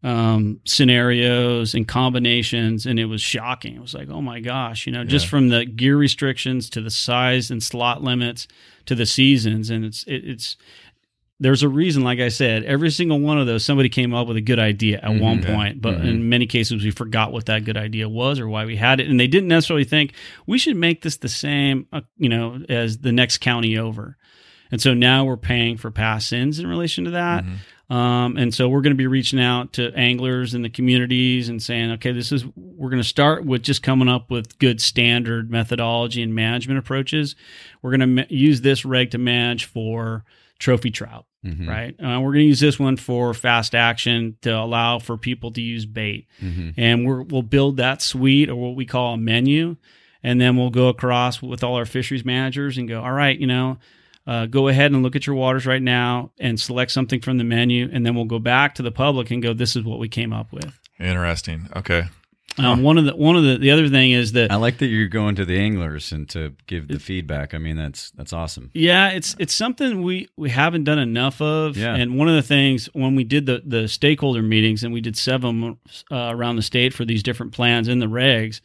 um, scenarios and combinations, and it was shocking. It was like, oh my gosh, you know, just from the gear restrictions to the size and slot limits to the seasons, and it's it, it's there's a reason, like I said, every single one of those somebody came up with a good idea at one Mhm. Yeah. point, but Mhm. in many cases we forgot what that good idea was or why we had it, and they didn't necessarily think we should make this the same, uh, you know, as the next county over. And so now we're paying for past sins in relation to that. Mhm. Um, and so we're going to be reaching out to anglers in the communities and saying, okay, this is, we're going to start with just coming up with good standard methodology and management approaches. We're going to ma- use this reg to manage for trophy trout, Mhm. right? Uh, we're going to use this one for fast action to allow for people to use bait Mhm. and we're, we'll build that suite or what we call a menu and then we'll go across with all our fisheries managers and go all right you know uh, go ahead and look at your waters right now and select something from the menu and then we'll go back to the public and go this is what we came up with Interesting. Okay. um, one of the one of the the other thing is that I like that you're going to the anglers and to give the feedback. I mean, that's that's awesome. Yeah, it's it's something we we haven't done enough of. Yeah. And one of the things when we did the the stakeholder meetings and we did seven uh, around the state for these different plans in the regs,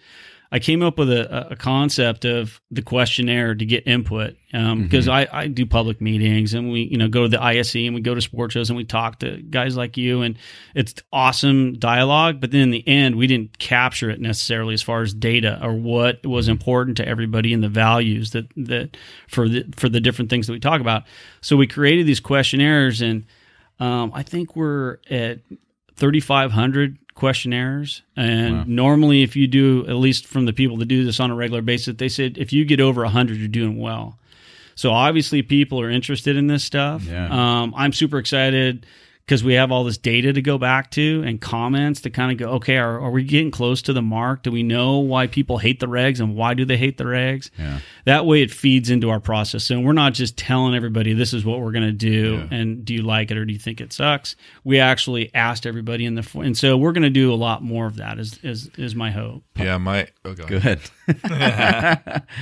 I came up with a, a concept of the questionnaire to get input because I, I do public meetings and we you know go to the ISE and we go to sports shows and we talk to guys like you and it's awesome dialogue. But then in the end, we didn't capture it necessarily as far as data or what was important to everybody and the values that that for the for the different things that we talk about. So we created these questionnaires and um, I think we're at 3,500 questionnaires. And Wow. normally, if you do, at least from the people that do this on a regular basis, they said if you get over 100, you're doing well. So obviously, people are interested in this stuff. Yeah. Um, I'm super excited because we have all this data to go back to and comments to kind of go, okay, are, are we getting close to the mark? Do we know why people hate the regs and why do they hate the regs? Yeah. That way, it feeds into our process. So we're not just telling everybody this is what we're going to do, Yeah. and do you like it or do you think it sucks? We actually asked everybody in the, and so we're going to do a lot more of that. Is is is my hope. Yeah, my oh, go Go ahead. ahead.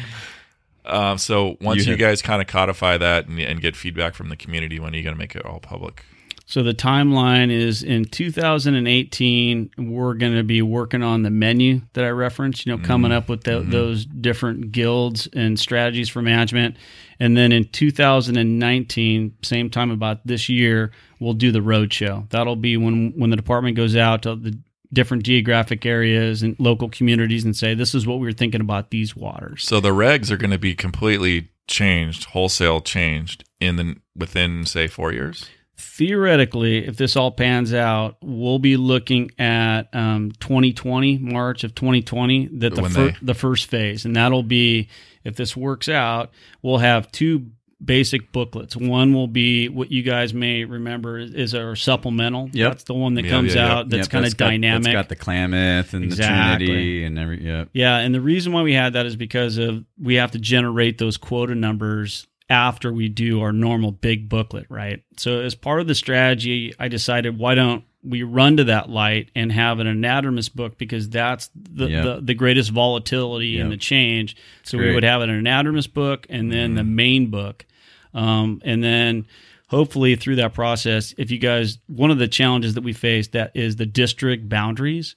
Um, so once You you, guys kind of codify that and, and get feedback from the community, when are you going to make it all public? So the timeline is in 2018. We're going to be working on the menu that I referenced. You know, coming mm-hmm. up with tho- mm-hmm. those different guilds and strategies for management, and then in 2019, same time about this year, we'll do the road show. That'll be when when the department goes out to the different geographic areas and local communities and say, "This is what we are thinking about these waters." So the regs are going to be completely changed, wholesale changed in the within say four years. Theoretically, if this all pans out, we'll be looking at um, 2020, March of 2020, that the fir- they- the first phase, and that'll be if this works out, we'll have two basic booklets. One will be what you guys may remember is, is our supplemental. Yep. That's the one that Yeah, comes yeah. out. That's Yep, kind of got- dynamic. That's got the Klamath and Exactly. the Trinity and every. Yeah. Yeah, and the reason why we had that is because of we have to generate those quota numbers after we do our normal big booklet, right? So as part of the strategy, I decided why don't we run to that light and have an anadromous book because that's the Yep. the, the greatest volatility Yep. in the change. So we would have an anadromous book and then the main book, um, and then hopefully through that process, if you guys one of the challenges that we face that is the district boundaries.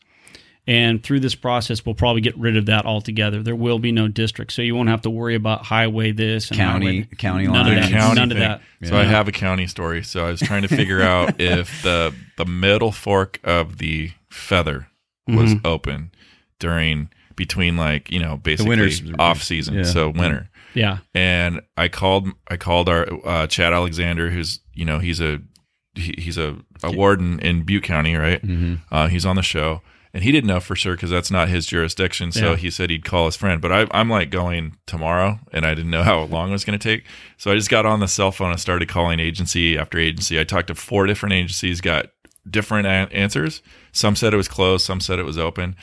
And through this process, we'll probably get rid of that altogether. There will be no district, so you won't have to worry about highway this and County- highway- county none lines. Of that, county none of thing. that. So I have a county story. So I was trying to figure out if the the middle fork of the feather was Mhm. open during between like you know basically winter's- off season, yeah. so winter. Yeah, And I called I called our uh, Chad Alexander, who's you know he's a he, he's a, a warden in Butte County, right? Mhm. Uh, he's on the show, and he didn't know for sure because that's not his jurisdiction. So Yeah. he said he'd call his friend. But I, I'm like going tomorrow, and I didn't know how long it was going to take. So I just got on the cell phone and started calling agency after agency. I talked to four different agencies, got different a- answers. Some said it was closed, some said it was open.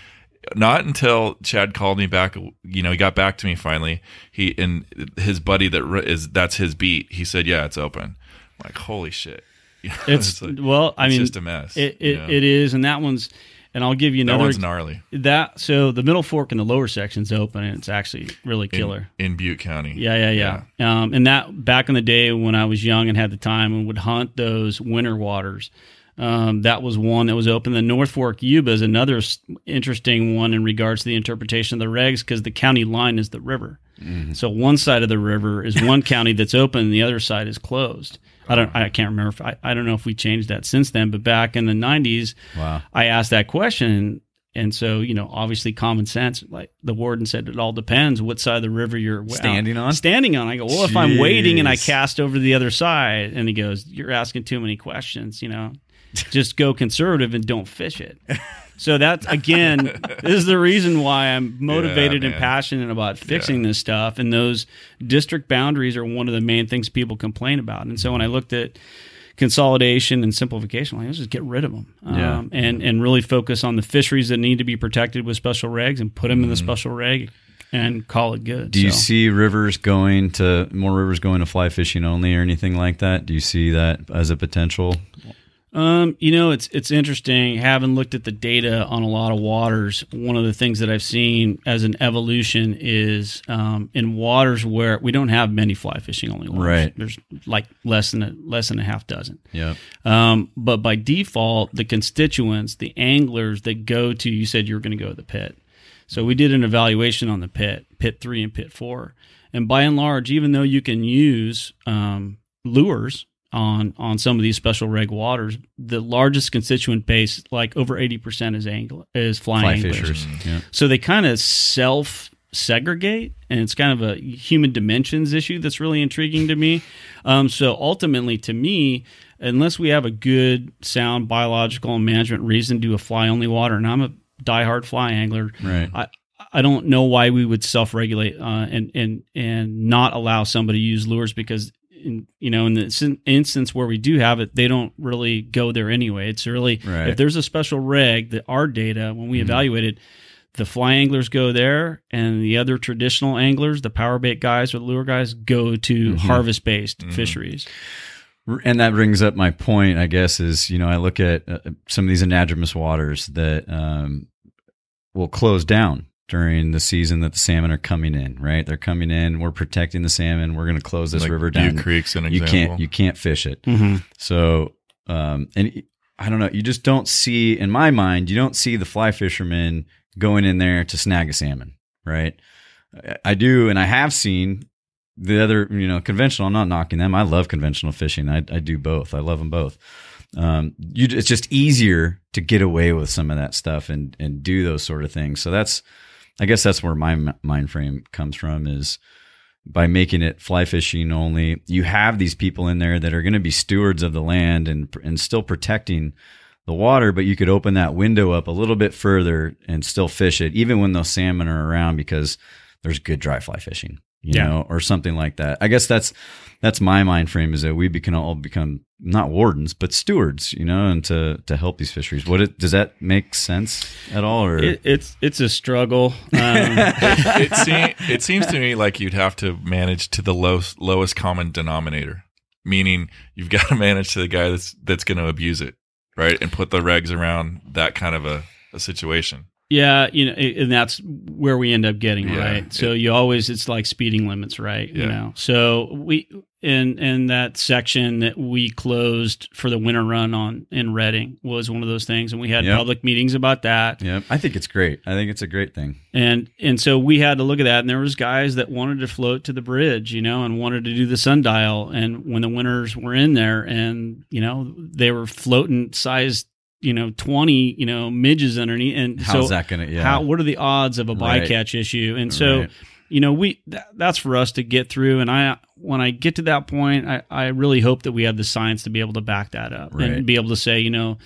Not until Chad called me back, you know, he got back to me finally. He and his buddy that is that's his beat. He said, "Yeah, it's open." I'm like, holy shit! It's, like- well, I it's mean, just a mess. it you know? it is, and that one's, and I'll give you that another one's gnarly that. So the middle fork and the lower section's open, and it's actually really killer. in Butte County. Yeah, yeah, yeah. Um, and that back in the day when I was young and had the time and would hunt those winter waters, um, that was one that was open. The North Fork Yuba is another interesting one in regards to the interpretation of the regs because the county line is the river. So one side of the river is one county that's open, and the other side is closed. I don't. I can't remember. If, I, I don't know if we changed that since then. But back in the '90s, Wow. I asked that question. And so, you know, obviously common sense, like the warden said, it all depends what side of the river you're Standing on? Standing on. I go, well, if I'm waiting and I cast over to the other side, and he goes, you're asking too many questions, you know, just go conservative and don't fish it. So that's again, this is the reason why I'm motivated and passionate about fixing this stuff. And those district boundaries are one of the main things people complain about. And so when I looked at consolidation and simplification, like, let's just get rid of them, Yeah. um, and and really focus on the fisheries that need to be protected with special regs and put them in the special reg and call it good. Do you So- see rivers going to more rivers going to fly fishing only or anything like that? Do you see that as a potential? Um, you know, it's it's interesting. Having looked at the data on a lot of waters, one of the things that I've seen as an evolution is um, in waters where we don't have many fly fishing only. Right. There's like less than a, less than a half dozen. Yeah. Um, but by default, the constituents, the anglers that go to, you said you were going to go to the pit. So we did an evaluation on the pit, pit three and pit four. And by and large, even though you can use um, lures on on some of these special reg waters, the largest constituent base, like over eighty percent, is angle is flying Fly anglers. fishers. Yeah. So they kind of self segregate, and it's kind of a human dimensions issue that's really intriguing to me. Um, so ultimately, to me, unless we have a good, sound biological and management reason to a fly only water, and I'm a diehard fly angler, Right. I, I don't know why we would self regulate uh, and and and not allow somebody to use lures because. In, you know, in the instance where we do have it, they don't really go there anyway. It's really Right. if there's a special reg that our data when we Mhm. evaluate it, the fly anglers go there, and the other traditional anglers, the power bait guys or the lure guys, go to Mhm. harvest based Mhm. fisheries. And that brings up my point, I guess, is, you know, I look at uh, some of these anadromous waters that um, will close down during the season that the salmon are coming in, right? They're coming in, we're protecting the salmon, we're going to close this Like river Butte down. Creek's an you example. can't you can't fish it. Mm-hmm. So, um, and I don't know, you just don't see, in my mind, you don't see the fly fishermen going in there to snag a salmon, right? I- I do, and I have seen the other, you know, conventional. I'm not knocking them. I love conventional fishing. I, I do both. I love them both. Um, you, it's just easier to get away with some of that stuff and and do those sort of things. So that's, I guess that's where my mind frame comes from is by making it fly fishing only. You have these people in there that are going to be stewards of the land and and still protecting the water, but you could open that window up a little bit further and still fish it, even when those salmon are around, because there's good dry fly fishing, you Yeah. know, or something like that. I guess that's that's my mind frame is that we can all become not wardens but stewards, you know, and to to help these fisheries. What it, does that make sense at all? Or It, it's it's a struggle. Um, it, seem, it seems to me like you'd have to manage to the lowest lowest common denominator, meaning you've got to manage to the guy that's that's going to abuse it, right, and put the regs around that kind of a, a situation. Yeah, you know, and that's where we end up getting Yeah, right. So you always it's like speeding limits, right? You know. So we in in that section that we closed for the winter run on in Redding was one of those things, and we had Yep. public meetings about that. yeah, I think it's great. I think it's a great thing. and and so we had to look at that and there was guys that wanted to float to the bridge you know and wanted to do the sundial and when the winters were in there and you know they were floating size you know 20 you know midges underneath and How's so that gonna? Yeah, how what are the odds of a Right. bycatch issue and so Right. you know we that, that's for us to get through and i when i get to that point i, I really hope that we have the science to be able to back that up Right. and be able to say you know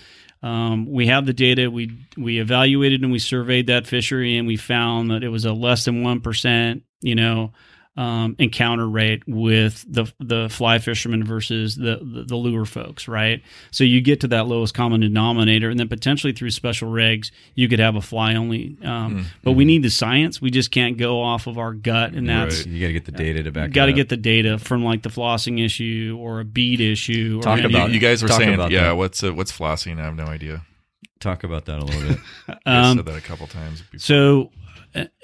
um, we have the data we we evaluated and we surveyed that fishery and we found that it was a less than 1% you know um, encounter rate with the the fly fishermen versus the, the the lure folks, right? So you get to that lowest common denominator, and then potentially through special regs, you could have a fly only. Um, But we need the science. We just can't go off of our gut, and that's Right. you got to get the data to back. got to get the data from like the flossing issue or a bead issue. Talk or You- about- you, guys were saying, about yeah, that. what's uh, what's flossing? I have no idea. talk about that a little bit. You guys Um, said that a couple times. Before. So,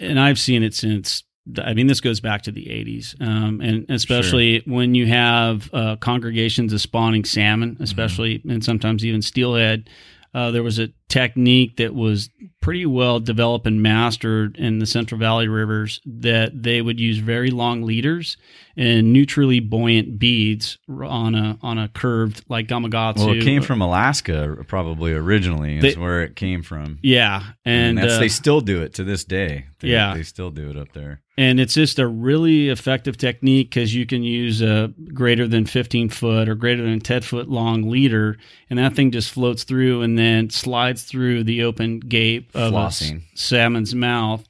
and I've seen it since. I mean, this goes back to the '80s, um, and especially when you have uh, congregations of spawning salmon, especially and sometimes even steelhead. Uh, there was a technique that was pretty well developed and mastered in the Central Valley rivers that they would use very long leaders and neutrally buoyant beads on a on a curved like Gamakatsu. Well, it came from Alaska, probably originally is They- where it came from. yeah, and, that's, uh, they still do it to this day. They, Yeah. they still do it up there. and it's just a really effective technique because you can use a greater than 15 foot or greater than 10 foot long leader and that thing just floats through and then slides through the open gape of a Flossing. salmon's mouth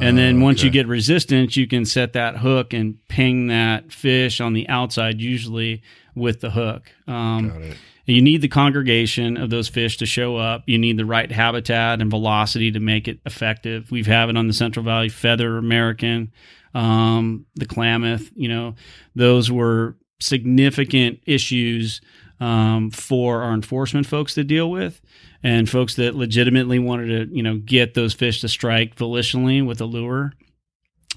and then once you get resistance you can set that hook and ping that fish on the outside usually with the hook um, Got it. you need the congregation of those fish to show up. You need the right habitat and velocity to make it effective. We've had it on the Central Valley Feather American, um, the Klamath. You know, those were significant issues um, for our enforcement folks to deal with, and folks that legitimately wanted to, you know, get those fish to strike volitionally with a lure.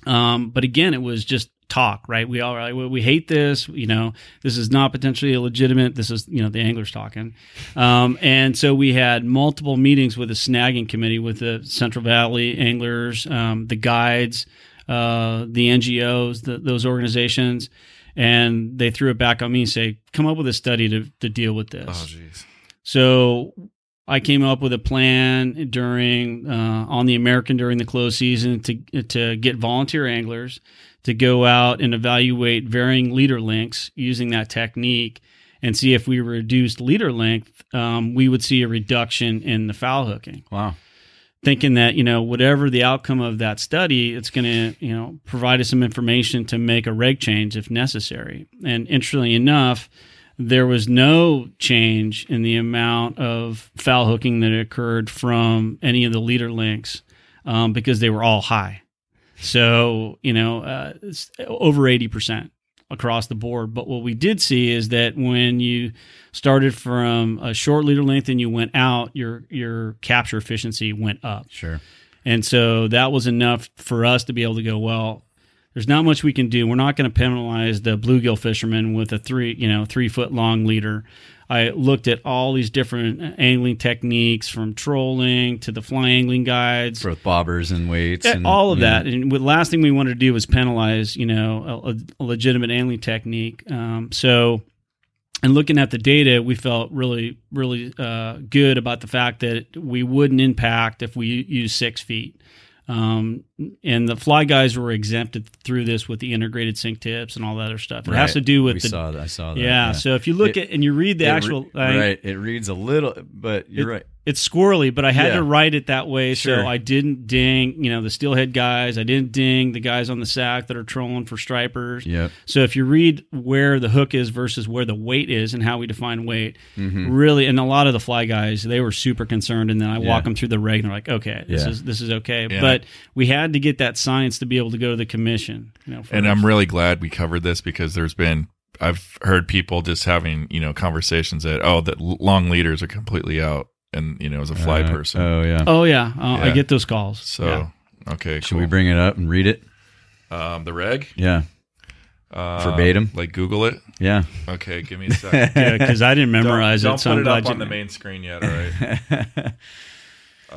Um, but again, it was just talk, right? We all like, well, we hate this, you know, this is not potentially illegitimate. This is, you know, the anglers talking. Um, and so we had multiple meetings with the snagging committee with the Central Valley anglers, um, the guides, uh, the NGOs, the, those organizations. And they threw it back on me and say, come up with a study to, to deal with this. Oh. So I came up with a plan during uh, on the American during the close season to to get volunteer anglers to go out and evaluate varying leader lengths using that technique and see if we reduced leader length, um, we would see a reduction in the foul hooking Wow. thinking that you know whatever the outcome of that study it's going to you know provide us some information to make a reg change if necessary and interestingly enough there was no change in the amount of foul hooking that occurred from any of the leader links um, because they were all high. So you know uh, it's over 80% across the board. But what we did see is that when you started from a short leader length and you went out your your capture efficiency went up. Sure. and so that was enough for us to be able to go, well, there's not much we can do. We're not going to penalize the bluegill fisherman with a three, you know, three foot long leader. I looked at all these different angling techniques from trolling to the fly angling guides, Both bobbers and weights. and, all of that. And the last thing we wanted to do was penalize, you know, a, a legitimate angling technique. Um, so, and looking at the data, we felt really, really uh, good about the fact that we wouldn't impact if we use six feet. Um, and the fly guys were exempted through this with the integrated sink tips and all that other stuff. It has to do with we the saw that. I saw that. yeah, So if you look It- at and you read the It re- actual, like, right. It reads a little, but you're It- right. It's squirrely, but I had Yeah. to write it that way Sure. so I didn't ding, you know, the steelhead guys. I didn't ding the guys on the Sac that are trolling for stripers. Yep. So if you read where the hook is versus where the weight is and how we define weight, Mhm. really, and a lot of the fly guys they were super concerned, and then I walk them through the reg, and they're like, okay, this Yeah. is this is okay, Yeah. but we had to get that science to be able to go to the commission. You know, And. I'm really glad we covered this because there's been I've heard people just having you know conversations that oh that long leaders are completely out and you know as a fly Uh, person. Oh yeah. oh yeah, uh, I get those calls. so Yeah. okay, Should cool. we bring it up and read it? um, the reg Yeah. uh, Verbatim? Like Google it. Yeah. Okay, give me a second. yeah, because I didn't memorize don't, it, so Don't I'm put it glad up you on the main screen yet. All right.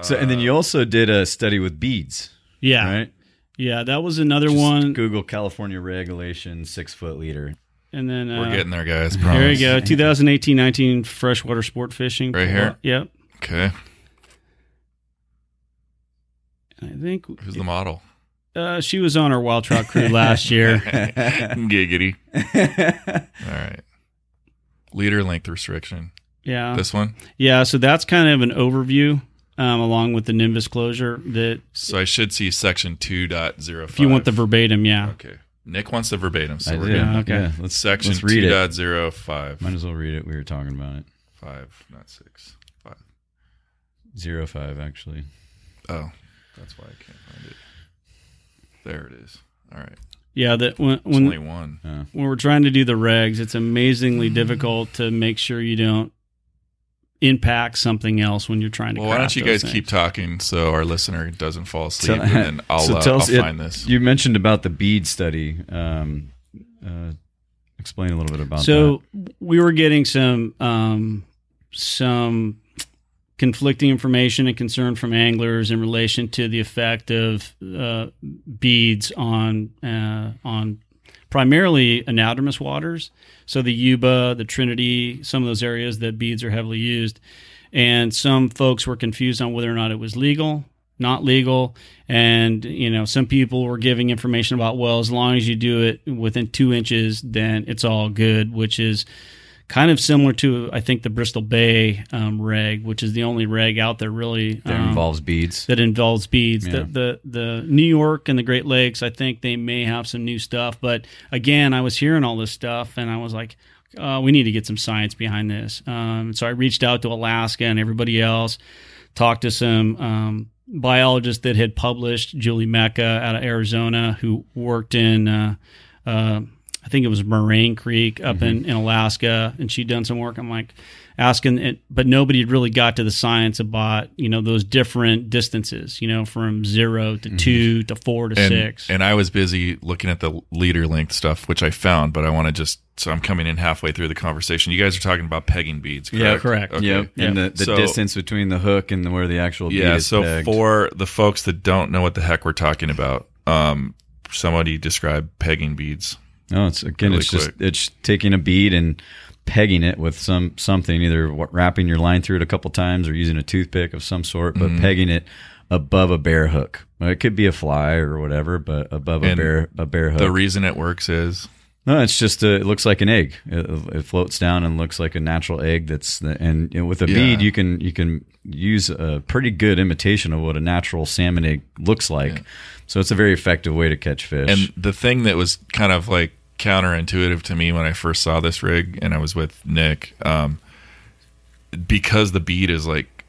so, and then you also did a study with beads, Yeah, right? yeah, that was another Just one. Google California regulation six foot leader. And then uh, We're getting there, guys. There you go. 2018-19 freshwater sport fishing. Right here? Yep. Okay. And I think Who's the model? uh, she was on our wild trout crew last year. Giggity. All right. Leader length restriction. Yeah. This one. Yeah. So that's kind of an overview, um, along with the Nimbus closure. That So I should see section two dot zero five. if you want the verbatim, yeah. Okay. Nick wants the verbatim, so I we're did. good. Yeah, okay. Yeah, let's Section let's read it. Might as well read it. We were talking about it. Five, not six. Five. Zero five actually. Oh, that's why I can't find it. There it is. All right. Yeah, that when It's when only one. When we're trying to do the regs, it's amazingly difficult to make sure you don't impact something else when you're trying to. Well, why don't you guys things. keep talking so our listener doesn't fall asleep, Tell- and then I'll, so uh, tell I'll us- it- find this. You mentioned about the bead study. Um, uh, explain a little bit about so we were getting some um, some conflicting information and concern from anglers in relation to the effect of uh, beads on uh, on primarily anadromous waters. So the Yuba, the Trinity, some of those areas that beads are heavily used, and some folks were confused on whether or not it was legal. Not legal, and you know some people were giving information about well, as long as you do it within two inches, then it's all good, which is kind of similar to I think the Bristol Bay um, reg, which is the only reg out there really that. Um, involves beads. that involves beads. Yeah. The, the the New York and the Great Lakes, I think they may have some new stuff. But again, I was hearing all this stuff, and I was like, uh, we need to get some science behind this. Um, so I reached out to Alaska and everybody else, talked to some um, biologists that had published. Julie Meka out of Arizona, who worked in. Uh, uh, I think it was Moraine Creek up in, in Alaska, and she'd done some work. I'm like asking it, but nobody had really got to the science about you know those different distances, you know, from zero to two to four to and, six. and I was busy looking at the leader length stuff, which I found, but I want to just so I'm coming in halfway through the conversation. You guys are talking about pegging beads, correct? Yeah, correct. Okay. Yep. And the, the So- distance between the hook and where the actual bead Yeah. is So pegged. for the folks that don't know what the heck we're talking about, um, somebody describe pegging beads. No, it's again, Really it's just it's taking a bead and pegging it with some something, either wrapping your line through it a couple times or using a toothpick of some sort, Mm-hmm. but pegging it above a bare hook. It could be a fly or whatever, but above a bare a bare hook. The reason it works is no, it's just a, it looks like an egg. It, it floats down and looks like a natural egg. That's the, and with a Yeah. bead, you can you can use a pretty good imitation of what a natural salmon egg looks like. So it's a very effective way to catch fish. And the thing that was kind of like counterintuitive to me when I first saw this rig and I was with Nick, um, because the bead is like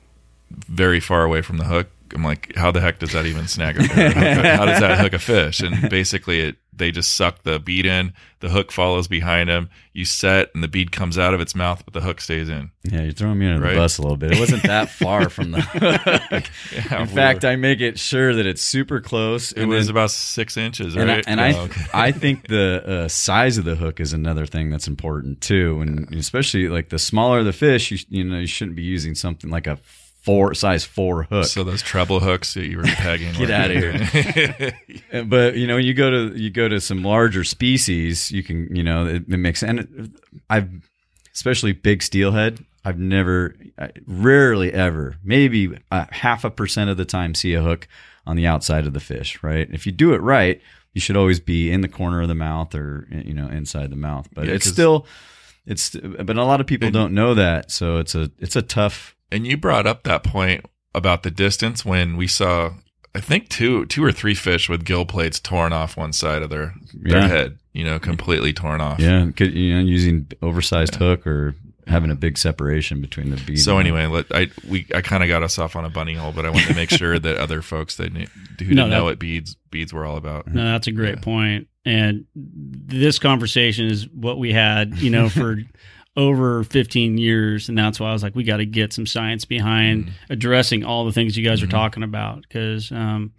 very far away from the hook, I'm like, how the heck does that even snag a fish? how does that hook a fish? And basically, it they just suck the bead in, the hook follows behind him, you set, and the bead comes out of its mouth, but the hook stays in. Yeah, you're throwing me under Right. the bus a little bit. It wasn't that far from the hook. Yeah, In we fact, were- I make it sure that it's super close. it and was then- about six inches, and I, right? and I, Oh, okay. I think the uh, size of the hook is another thing that's important too, and especially like the smaller the fish, you, you know, you shouldn't be using something like a four size four hook. So those treble hooks that you were pegging. Get out of here. But you know, you go to you go to some larger species, you can you know it, it makes and I've especially big steelhead. I've never, I rarely ever, maybe a half a percent of the time, see a hook on the outside of the fish. Right? If you do it right, you should always be in the corner of the mouth or you know inside the mouth. But Yeah, it's still, it's but a lot of people don't know that, so it's a it's a tough. And you brought up that point about the distance when we saw, I think two, two or three fish with gill plates torn off one side of their their Yeah. head. You know, completely torn off. Yeah, you know, using oversized hook or having a big separation between the bead. So anyway, let I we I kind of got us off on a bunny hole, but I wanted to make sure that other folks that knew, who No, didn't that- know what beads beads were all about. No, that's a great Yeah. point. And this conversation is what we had, you know, for over 15 years. And that's why I was like, we got to get some science behind addressing all the things you guys are talking about. Because um,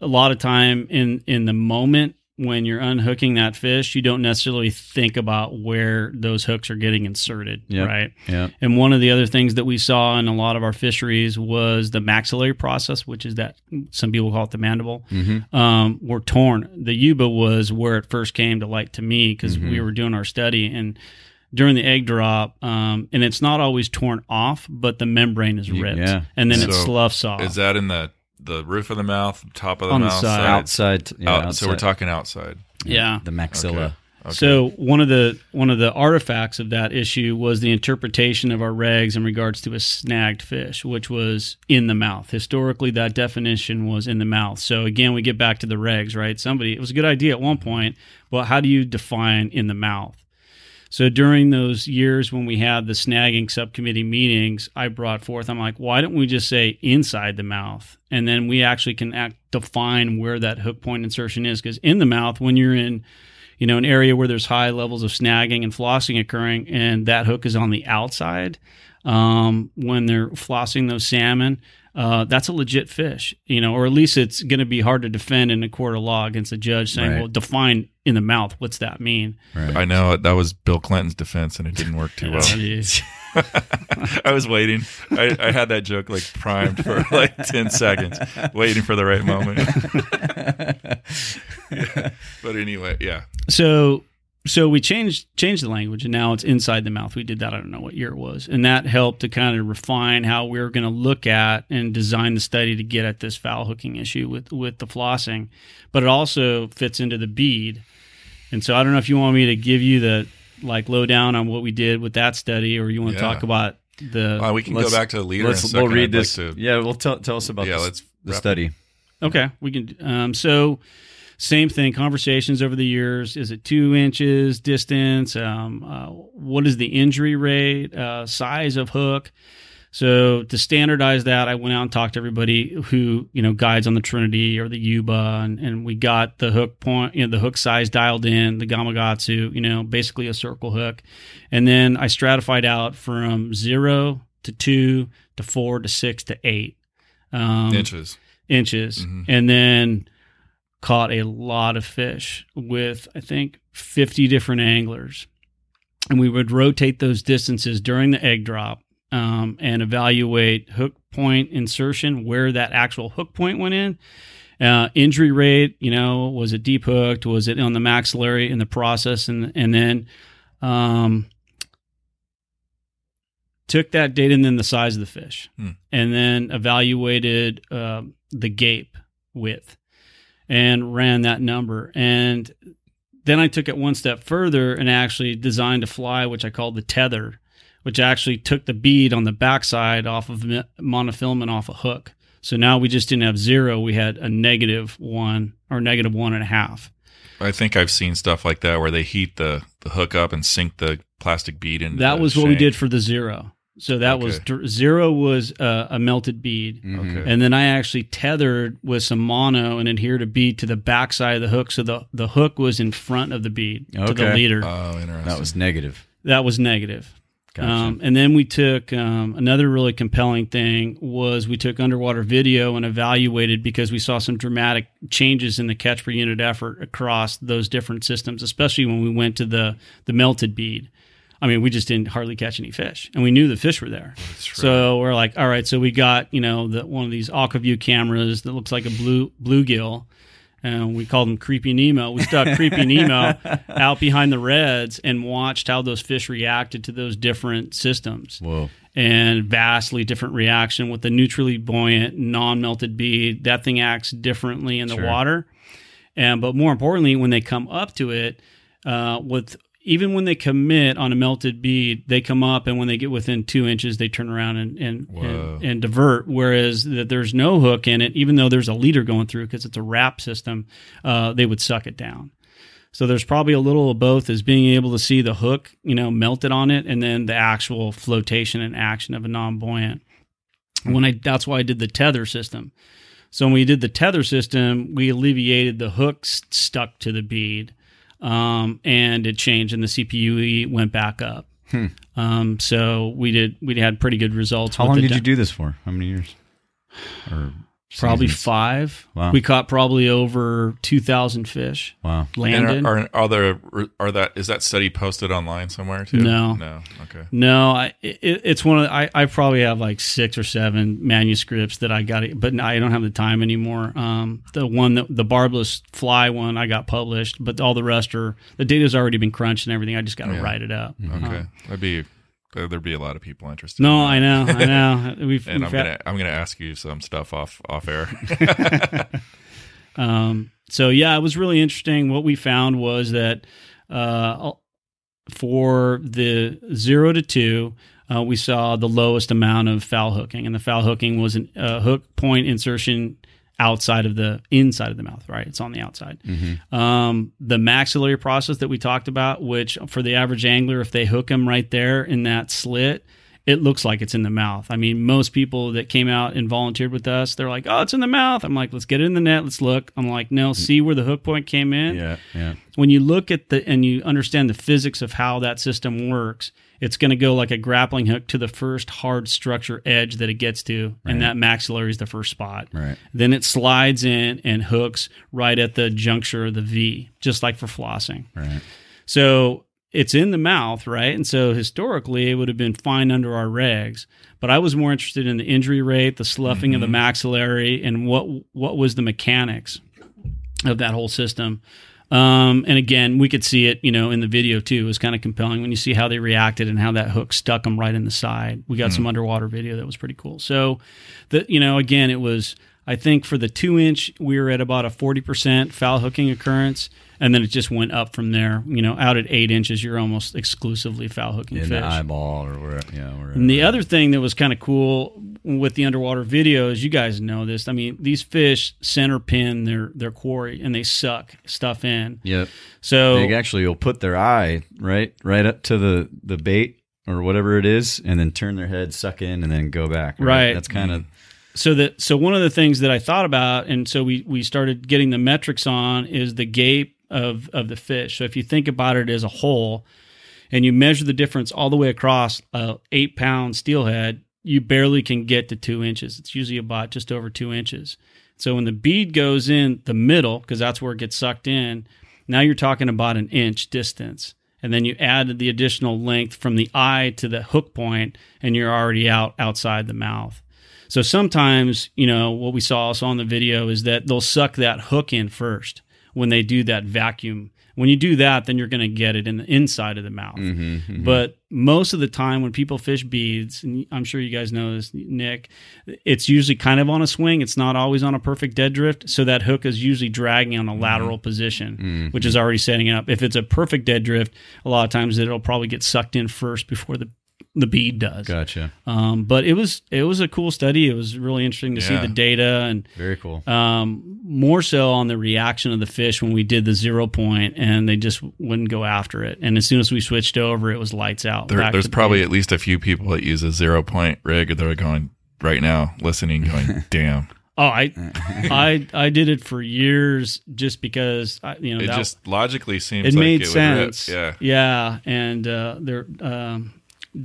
a lot of time in, in the moment when you're unhooking that fish, you don't necessarily think about where those hooks are getting inserted. Yep. Right. yeah, And one of the other things that we saw in a lot of our fisheries was the maxillary process, which is that some people call it the mandible, Mm-hmm. um, were torn. The yuba was where it first came to light to me because Mhm. we were doing our study and during the egg drop, um, and it's not always torn off, but the membrane is ripped, yeah. and then it sloughs off. Is that in the the roof of the mouth, top of the On the mouth, side. outside. Yeah, Out- so we're talking outside. yeah. the maxilla. Okay. So one of the one of the artifacts of that issue was the interpretation of our regs in regards to a snagged fish, which was in the mouth. Historically, that definition was in the mouth. So again, we get back to the regs, right? Somebody it was a good idea at one point, but how do you define in the mouth? So during those years when we had the snagging subcommittee meetings, I brought forth, I'm like, why don't we just say inside the mouth? And then we actually can act, define where that hook point insertion is. Because in the mouth, when you're in, you know, an area where there's high levels of snagging and flossing occurring, and that hook is on the outside, um, when they're flossing those salmon, uh, that's a legit fish, you know, or at least it's going to be hard to defend in a court of law against a judge saying, Right. well, define in the mouth. What's that mean? Right. I know that was Bill Clinton's defense, and it didn't work too well. I was waiting. I, I had that joke like primed for like ten seconds, waiting for the right moment. Yeah. But anyway, yeah, so so we changed changed the language and now it's inside the mouth we did that i don't know what year it was and that helped to kind of refine how we are going to look at and design the study to get at this foul hooking issue with with the flossing but it also fits into the bead and so i don't know if you want me to give you the like lowdown on what we did with that study or you want to Yeah. talk about the Uh, we can go back to the leader. in Let's second. we'll read I'd like this. to- yeah, well, tell tell us about yeah, this- let's the wrap it. study. Okay, we can. Um, so, same thing. Conversations over the years. Is it two inches distance? Um, uh, what is the injury rate? Uh, size of hook? So to standardize that, I went out and talked to everybody who you know guides on the Trinity or the Yuba, and, and we got the hook point, you know, the hook size dialed in, the Gamakatsu, you know, basically a circle hook, and then I stratified out from zero to two to four to six to eight. Um, inches. inches Mhm. and then caught a lot of fish with i think 50 different anglers and we would rotate those distances during the egg drop um, and evaluate hook point insertion where that actual hook point went in. Uh, injury rate you know was it deep hooked? Was it on the maxillary in the process? And and then um, took that data and then the size of the fish. Hmm. and then evaluated um, the gape width and ran that number. And then i took it one step further and actually designed a fly which i called the tether which actually took the bead on the backside off of monofilament off a hook so now we just didn't have zero we had a negative one or negative one and a half I think I've seen stuff like that where they heat the, the hook up and sink the plastic bead in. that was what we did for the zero so that was Okay. dr- zero was uh, a melted bead Mhm. Okay. And then I actually tethered with some mono and adhered a bead to the backside of the hook. So the, the hook was in front of the bead to the leader. Oh, interesting. That was negative. that was negative. Gotcha. Um, and then we took um, another really compelling thing was we took underwater video and evaluated because we saw some dramatic changes in the catch per unit effort across those different systems, especially when we went to the the melted bead. I mean, we just didn't hardly catch any fish, and we knew the fish were there. So we're like, all right, so we got you know the one of these Aqua-Vu cameras that looks like a blue bluegill, and we called them Creepy Nemo. We stuck Creepy Nemo out behind the redds and watched how those fish reacted to those different systems, Whoa. and vastly different reaction with the neutrally buoyant, non-melted bead. That thing acts differently in the Sure. water, and but more importantly, when they come up to it, uh, with even when they commit on a melted bead, they come up, and when they get within two inches, they turn around and and, and, and divert. Whereas that there's no hook in it, even though there's a leader going through because it's a wrap system, uh, they would suck it down. So there's probably a little of both as being able to see the hook, you know, melted on it, and then the actual flotation and action of a non-buoyant. When I that's why I did the tether system. So when we did the tether system, we alleviated the hooks stuck to the bead, um, and it changed, and the CPUE went back up. Hmm. Um, so we did we had pretty good results. How with long did de- you do this for? How many years? Or Probably seasons? five. Wow. We caught probably over two thousand fish Wow. landed. And are, are, are there are that is that study posted online somewhere too? No. no. Okay. No, I, it, it's one of the, I, I probably have like six or seven manuscripts that I got, but I don't have the time anymore. Um, the one that the barbless fly one I got published, but all the rest are the data's already been crunched and everything. I just got to Yeah. write it up. Okay. Uh, That'd be there- there'd be a lot of people interested. no, in I know, I know. We've, And we've I'm had- gonna I'm gonna ask you some stuff off off air. Um, so yeah, it was really interesting. What we found was that uh, for the zero to two, uh, we saw the lowest amount of foul hooking, and the foul hooking was a uh, hook point insertion outside of the inside of the mouth, right? It's on the outside. Mm-hmm. Um, the maxillary process that we talked about, which for the average angler, if they hook them right there in that slit, it looks like it's in the mouth. I mean, most people that came out and volunteered with us, they're like, "Oh, it's in the mouth." I'm like, "Let's get it in the net. Let's look." I'm like, "No, mm. see where the hook point came in." Yeah, yeah. When you look at the and you understand the physics of how that system works, it's going to go like a grappling hook to the first hard structure edge that it gets to, Right. and that maxillary is the first spot. Right. Then it slides in and hooks right at the juncture of the V, just like for flossing. Right. So it's in the mouth, right? And so historically, it would have been fine under our regs. But I was more interested in the injury rate, the sloughing of the maxillary, and what what was the mechanics of that whole system. Um, and again, we could see it, you know, in the video too. It was kind of compelling when you see how they reacted and how that hook stuck them right in the side. We got some underwater video that was pretty cool. So, the you know, again, it was. I think for the two inch, we were at about a forty percent foul hooking occurrence, and then it just went up from there. You know, out at eight inches, you're almost exclusively foul hooking In fish. the eyeball or where? Yeah. Wherever. And the other thing that was kind of cool with the underwater videos, you guys know this. I mean, these fish center pin their their quarry and they suck stuff in. Yep. So They actually will put their eye right, right up to the the bait or whatever it is, and then turn their head, suck in, and then go back. Right. That's kind of so that so one of the things that I thought about, and so we we started getting the metrics on is the gape of of the fish. So if you think about it as a whole, and you measure the difference all the way across a eight pound steelhead, you barely can get to two inches. It's usually about just over two inches. So when the bead goes in the middle, because that's where it gets sucked in, now you're talking about an inch distance. And then you add the additional length from the eye to the hook point, and you're already out outside the mouth. So sometimes, you know, what we saw also on the video is that they'll suck that hook in first when they do that vacuum. When you do that, then you're going to get it in the inside of the mouth. Mm-hmm, mm-hmm, But most of the time, when people fish beads, and I'm sure you guys know this, Nick, it's usually kind of on a swing. It's not always on a perfect dead drift. So that hook is usually dragging on a mm-hmm. lateral position, mm-hmm. which is already setting up. If it's a perfect dead drift, a lot of times it'll probably get sucked in first before the the bead does. gotcha. Um, but it was it was a cool study. It was really interesting to see the data and Very cool. um, more so on the reaction of the fish when we did the zero point and they just wouldn't go after it. And as soon as we switched over, it was lights out. There, there's the probably bait. at least a few people that use a zero point rig that are going right now, listening, going, "Damn!" oh I I I did it for years just because I, you know It that, just logically seems it like made it would rip. sense. Yeah, yeah, and uh, there. Um,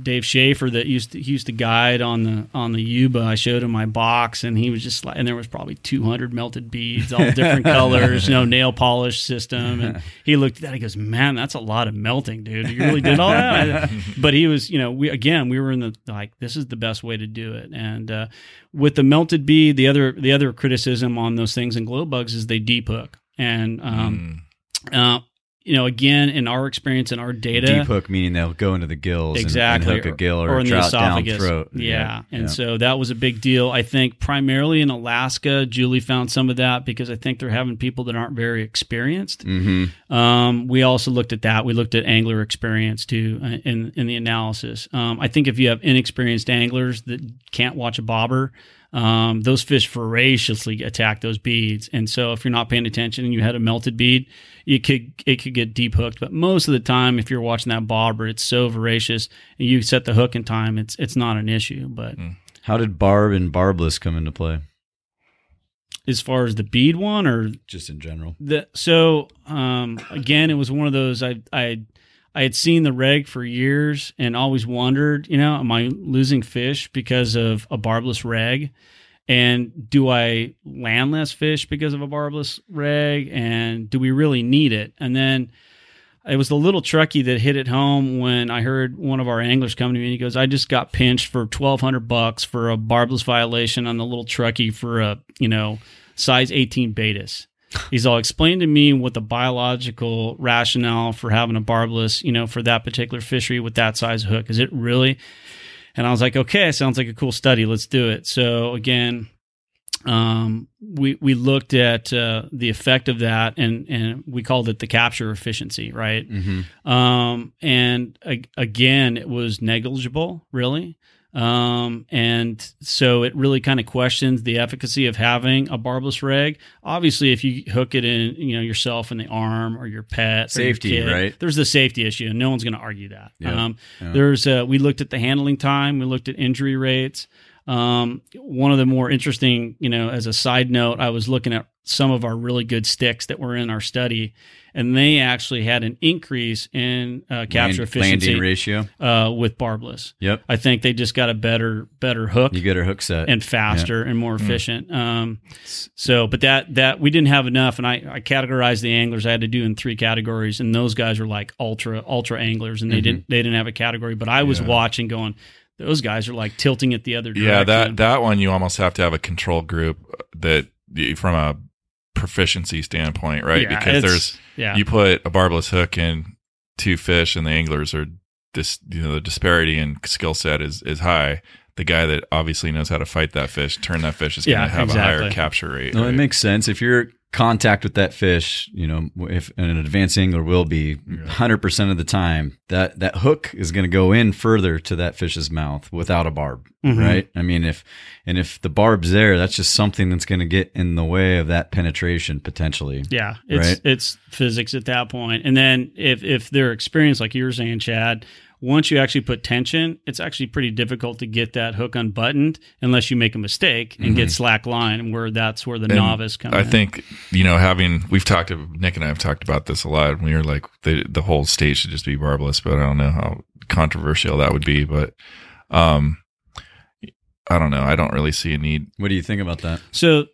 Dave Schaefer that used to he used to guide on the on the Yuba. I showed him my box, and he was just like, and there was probably 200 melted beads, all different colors, you know, nail polish system. And he looked at that, he goes, "Man, that's a lot of melting, dude. You really did all that." but he was, you know, we again we were in the like this is the best way to do it. And uh, with the melted bead, the other the other criticism on those things and glow bugs is they deep hook, and um, Mm. uh, you know, again, in our experience and our data, Deep hook meaning they'll go into the gills exactly, and, hook a gill or, in the esophagus. throat. Yeah, and so that was a big deal. I think primarily in Alaska, Julie found some of that because I think they're having people that aren't very experienced. hmm Um, we also looked at that. We looked at angler experience too uh, in in the analysis. Um, I think if you have inexperienced anglers that can't watch a bobber, um, those fish voraciously attack those beads. And so if you're not paying attention and you had a melted bead, you could it could get deep hooked. But most of the time, if you're watching that bobber, it's so voracious and you set the hook in time, it's it's not an issue. But How did barb and barbless come into play? as far as the bead one or Just in general. the so um again it was one of those i i i had seen the reg for years and always wondered you know am i losing fish because of a barbless reg and do i land less fish because of a barbless reg and do we really need it and then it was the little truckee that hit it home when I heard one of our anglers come to me and he goes, "I just got pinched for twelve hundred bucks for a barbless violation on the little truckee for a you know size eighteen betas." He's all explained to me what the biological rationale for having a barbless, you know, for that particular fishery with that size hook. Is it really? And I was like, okay, sounds like a cool study. Let's do it. So again, um, we we looked at uh, the effect of that, and and we called it the capture efficiency, right? Mm-hmm. Um, and a- again, it was negligible, really. Um, and so it really kind of questions the efficacy of having a barbless reg. Obviously, if you hook it in, you know, yourself in the arm or your pet, Safety, or your kid, right? There's the safety issue, and no one's going to argue that. Yep. Um, there's uh, we looked at the handling time, we looked at injury rates. Um, one of the more interesting, you know, as a side note, I was looking at some of our really good sticks that were in our study, and they actually had an increase in uh, capture Land- efficiency landing ratio. uh, with barbless. Yep. I think they just got a better better hook You get a hook set. and faster and more Mm. efficient. Um, so, but that that we didn't have enough, and I, I categorized the anglers. I had to do in three categories, and those guys were like ultra ultra anglers, and they Mhm. didn't they didn't have a category. But I was Yeah. watching, going, those guys are like tilting it the other direction. Yeah, that that one you almost have to have a control group that from a proficiency standpoint, right? Yeah, because there's yeah. you put a barbless hook in two fish, and the anglers are this you know the disparity in skill set is is high. The guy that obviously knows how to fight that fish, turn that fish, is going Yeah, to have a higher capture rate. No, it makes sense. If you're contact with that fish, you know, if an advanced angler will be Yeah. hundred percent of the time, that that hook is going to go in further to that fish's mouth without a barb, Mhm. right? I mean, if and if the barb's there, that's just something that's going to get in the way of that penetration potentially. Yeah, it's Right. it's physics at that point. And then if if they're experienced, like you were saying, Chad, once you actually put tension, it's actually pretty difficult to get that hook unbuttoned unless you make a mistake and get slack line, and where that's where the And novice comes. I in. think you know having we've talked Nick and I have talked about this a lot. We were like the the whole stage should just be barbless, but I don't know how controversial that would be. But um, I don't know. I don't really see a need. What do you think about that? so.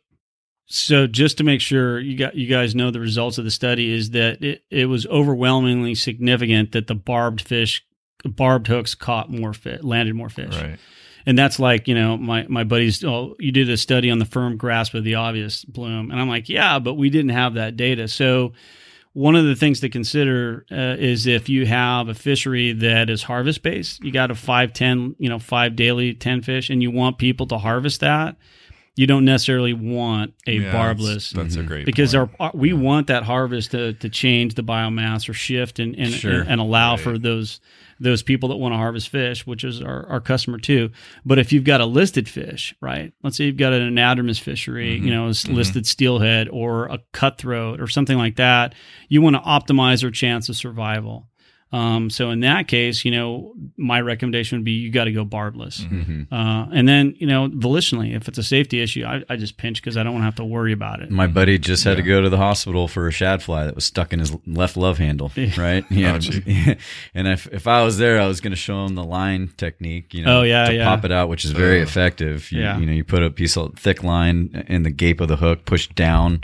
So just to make sure you got you guys know the results of the study is that it, it was overwhelmingly significant that the barbed fish barbed hooks caught more fish landed more fish. Right. And that's like, you know, my, my buddies, oh, you did a study on the firm grasp of the obvious bloom. And I'm like, yeah, but we didn't have that data. So one of the things to consider uh, is if you have a fishery that is harvest based, you got a five, 10, you know, five daily, 10 fish, and you want people to harvest that, you don't necessarily want a Yeah, barbless That's, that's a Mhm. great because point. our, our we want that harvest to, to change the biomass or shift and and, Sure. and, and allow Right. for those those people that want to harvest fish, which is our, our customer too. But if you've got a listed fish, right? Let's say you've got an anadromous fishery, Mhm. you know, Mhm. listed steelhead or a cutthroat or something like that, you want to optimize their chance of survival. Um, so in that case, you know, my recommendation would be you got to go barbless. Mhm. Mhm. Uh, and then, you know, volitionally, if it's a safety issue, I, I just pinch because I don't want to have to worry about it. My buddy just had to go to the hospital for a shad fly that was stuck in his left love handle, Yeah. right? Yeah. Oh, and if if I was there, I was going to show him the line technique, you know, Oh, yeah, to yeah. pop it out, which is very Oh. effective. You, Yeah. you know, you put a piece of thick line in the gape of the hook, push down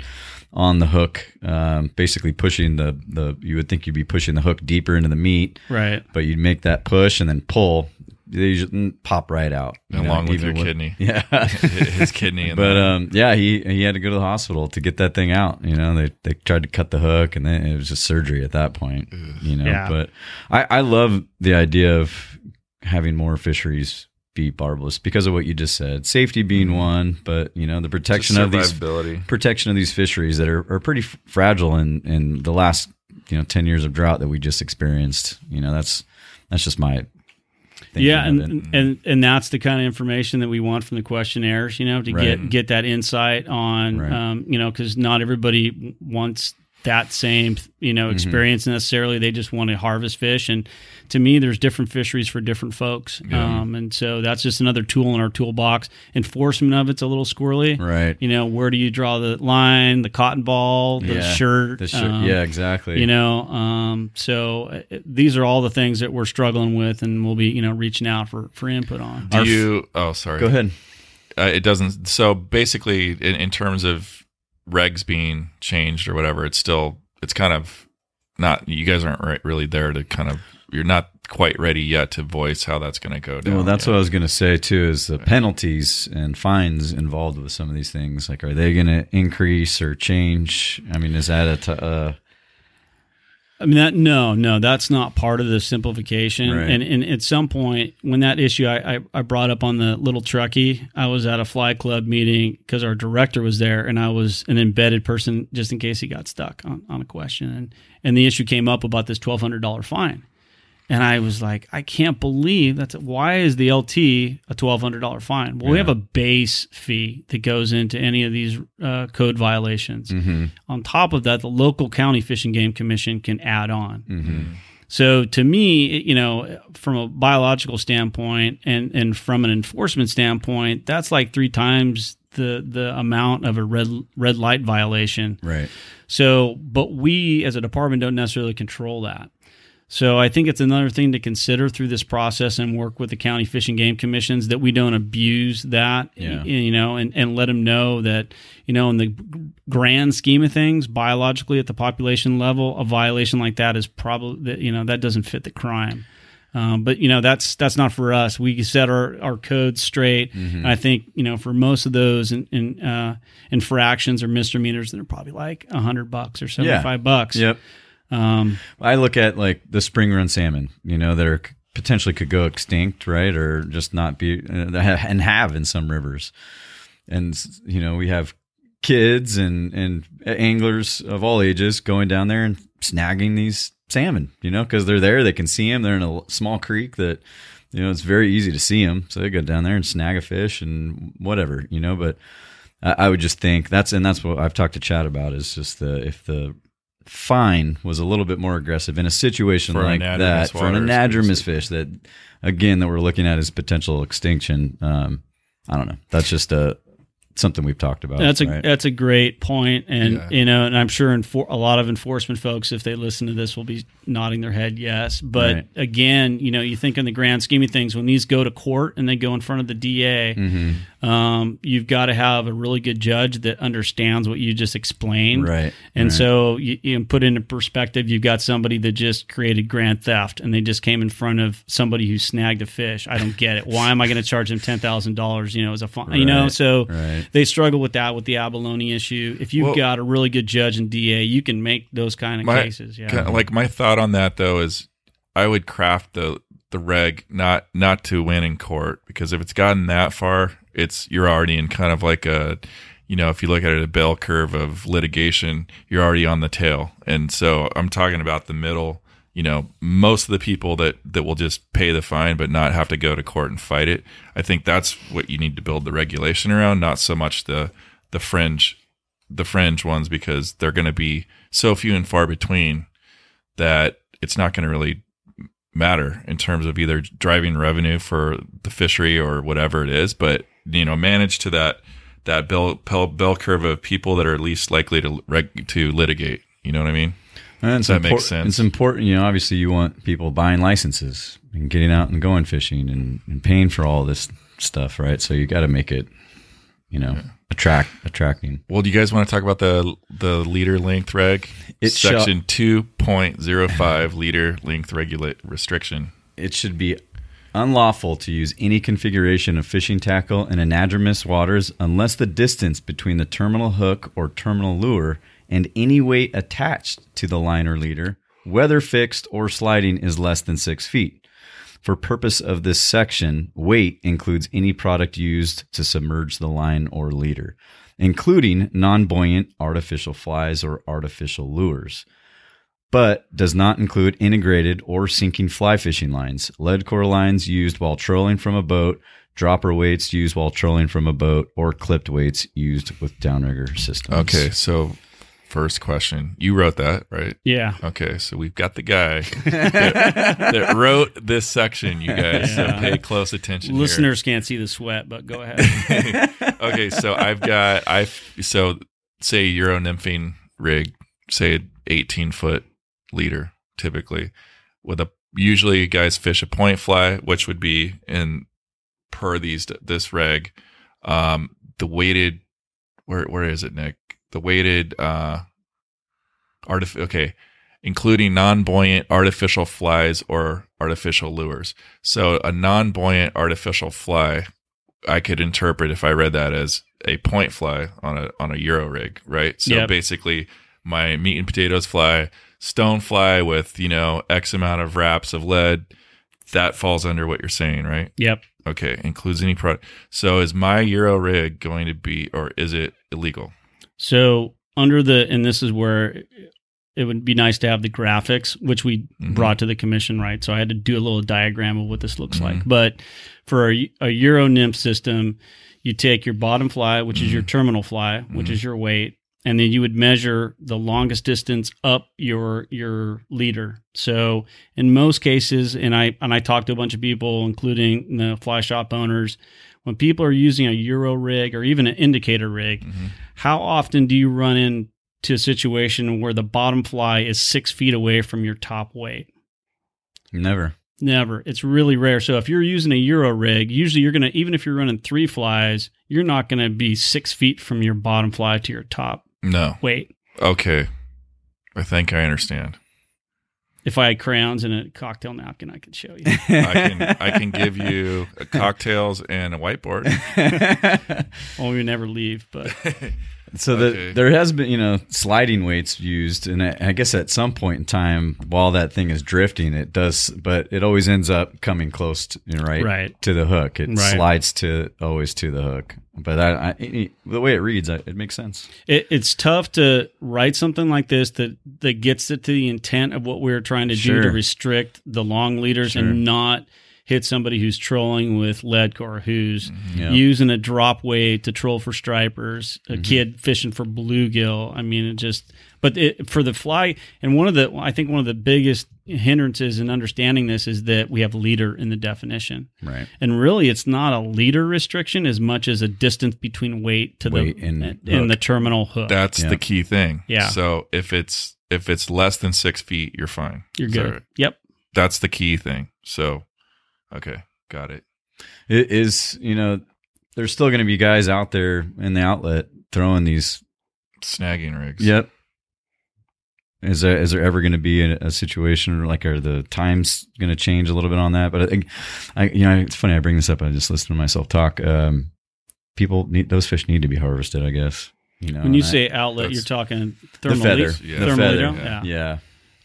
on the hook, um, basically pushing the the. You would think you'd be pushing the hook deeper into the meat, Right. but you'd make that push and then pull. They usually mm, pop right out, you know, along with even your kidney, Yeah. his kidney, and But um, yeah, he he had to go to the hospital to get that thing out. You know, they they tried to cut the hook, and then it was just surgery at that point. You know, Yeah. but I I love the idea of having more fisheries be barbless because of what you just said, safety being Mhm. one, but you know the protection of these protection of these fisheries that are, are pretty f- fragile in in the last you know ten years of drought that we just experienced. You know, that's that's just my yeah, of and, and and that's the kind of information that we want from the questionnaires, you know, to Right. get get that insight on, Right. um, you know, because not everybody wants that same you know Mhm. experience necessarily. They just want to harvest fish, and to me, there's different fisheries for different folks, Yeah. um, and so that's just another tool in our toolbox. Enforcement of it's a little squirrely. right. You know, where do you draw the line? The cotton ball, the Yeah. shirt, The shirt, um, yeah, exactly. you know um, so uh, these are all the things that we're struggling with and we'll be you know reaching out for for input on Do Our f- you? Oh, sorry. Go ahead. uh, it doesn't so basically in, in terms of regs being changed or whatever it's still it's kind of not you guys aren't right, really there to kind of you're not quite ready yet to voice how that's going to go down Well, that's yet. what I was going to say too. Is the penalties and fines involved with some of these things? Like, are they going to increase or change? I mean, is that a t- uh, I mean that no, no, that's not part of the simplification. Right. And and at some point when that issue I, I, I brought up on the little truckee, I was at a fly club meeting because our director was there and I was an embedded person just in case he got stuck on, on a question. And and the issue came up about this twelve hundred dollar fine. And I was like, I can't believe that's why is the LT a twelve hundred dollar fine? Well, we have a base fee that goes into any of these uh, code violations. Mm-hmm. On top of that, the local county fish and game commission can add on. Mm-hmm. So to me, you know, from a biological standpoint and and from an enforcement standpoint, that's like three times the the amount of a red red light violation. Right. So, but we as a department don't necessarily control that. So I think it's another thing to consider through this process and work with the county fish and game commissions that we don't abuse that, Yeah. you know, and, and let them know that, you know, in the grand scheme of things, biologically at the population level, a violation like that is probably, that you know, that doesn't fit the crime. Um, but you know that's that's not for us. We set our, our codes straight. Mm-hmm. And I think you know for most of those in, in uh, infractions or misdemeanors, they're probably like a hundred bucks or seventy five bucks. Yep. Um, I look at like the spring run salmon, you know, that are potentially could go extinct, right, or just not be, uh, and have in some rivers. And you know, we have kids and and anglers of all ages going down there and snagging these salmon, you know, because they're there, they can see them. They're in a small creek that, you know, it's very easy to see them, so they go down there and snag a fish and whatever, you know. But I, I would just think that's and that's what I've talked to Chad about is just the if the fine was a little bit more aggressive in a situation For like that for an anadromous fish that again that we're looking at as potential extinction um i don't know. That's just a something we've talked about That's a right? that's a great point, and Yeah. you know, and I'm sure enfor- a lot of enforcement folks, if they listen to this, will be nodding their head yes. But Right. again, you know, you think in the grand scheme of things, when these go to court and they go in front of the DA, Mm-hmm. um, you've got to have a really good judge that understands what you just explained, right And right. so you, you put into perspective, you've got somebody that just created grand theft and they just came in front of somebody who snagged a fish. I don't get it. Why am I going to charge them ten thousand dollars? You know, as a fine. You know, so right. They struggle with that with the abalone issue. If you've Well- got a really good judge and DA, you can make those kind of My- cases. Yeah. Like my thought on that though is I would craft the the reg not not to win in court because if it's gotten that far, it's you're already in kind of like a you know, if you look at it a bell curve of litigation, you're already on the tail. And so I'm talking about the middle, you know, most of the people that that will just pay the fine but not have to go to court and fight it. I think that's what you need to build the regulation around, not so much the the fringe the fringe ones because they're going to be so few and far between that it's not going to really matter in terms of either driving revenue for the fishery or whatever it is but you know manage to that that bell bell, bell curve of people that are least likely to to litigate you know what i mean And it's that makes sense. It's important, you know. Obviously, you want people buying licenses and getting out and going fishing and, and paying for all this stuff, right? So you got to make it, you know, attract attracting. well do you guys want to talk about the the leader length reg It shall- section 2.05 leader length regulate restriction It should be unlawful to use any configuration of fishing tackle in anadromous waters unless the distance between the terminal hook or terminal lure and any weight attached to the line or leader, whether fixed or sliding, is less than six feet. For purpose of this section, weight includes any product used to submerge the line or leader, including non-buoyant artificial flies or artificial lures but does not include integrated or sinking fly fishing lines, lead core lines used while trolling from a boat, dropper weights used while trolling from a boat, or clipped weights used with downrigger systems. okay so first question you wrote that right yeah. Okay, so we've got the guy that, that wrote this section, you guys. Yeah. So pay close attention. here. Listeners can't see the sweat, but go ahead. okay, so I've got I so say Euro nymphing rig, say an 18 foot leader, typically with a usually guys fish a point fly, which would be in per these this reg, um, the weighted where where is it, Nick? The weighted uh, artif- okay, including non-buoyant artificial flies or artificial lures. So a non-buoyant artificial fly, I could interpret if I read that as a point fly on a on a Euro rig, right? So Yep. basically, my meat and potatoes fly stone fly with you know X amount of wraps of lead. That falls under what you're saying, right? Yep. Okay, includes any product. So is my Euro rig going to be, or is it illegal? So under the, and this is where it would be nice to have the graphics, which we Mhm. brought to the commission, right? So I had to do a little diagram of what this looks Mhm. like. But for a, a Euro nymph system, you take your bottom fly, which is your Mm-hmm. terminal fly, which is your weight, and then you would measure the longest distance up your your leader. So in most cases, and I and I talked to a bunch of people, including the fly shop owners, when people are using a Euro rig or even an indicator rig, Mhm. how often do you run into a situation where the bottom fly is six feet away from your top weight? Never. Never. It's really rare. So if you're using a Euro rig, usually you're gonna even if you're running three flies, you're not gonna be six feet from your bottom fly to your top No. Wait. Okay. I think I understand. If I had crayons and a cocktail napkin, I could show you. I can I can give you a cocktails and a whiteboard. well, we never leave, but So Okay. there has been, you know, sliding weights used, and I, I guess at some point in time, while that thing is drifting, it does, but it always ends up coming close, to, you know, right, Right. to the hook. It Right. slides to always to the hook. But I, I, it- the way it reads, I, it makes sense. it, it's tough to write something like this that that gets it to the intent of what we're trying to do to restrict the long leaders Sure. and not hit somebody who's trolling with lead core, who's Yeah. using a drop weight to troll for stripers, a Mm-hmm. kid fishing for bluegill. I mean, it just, but it, for the fly, and one of the, I think one of the biggest hindrances in understanding this is that we have leader in the definition. Right. And really, it's not a leader restriction as much as a distance between weight to Weight the and in hook. the terminal hook. That's Yeah. the key thing. Yeah. So if it's if it's less than six feet, you're fine. You're Is that good. right? Yep. That's the key thing. So, okay, got it. It is, you know, there's still going to be guys out there in the outlet throwing these. Snagging rigs. Yep. Is there is there ever going to be a, a situation like are the times going to change a little bit on that? But I think, I you know, it's funny I bring this up. I just listen to myself talk. Um, people need those fish need to be harvested. I guess you know. When you and I- say outlet, you're talking the thermal feather, leads? Yeah. the Thermal feather, yeah. Yeah. yeah,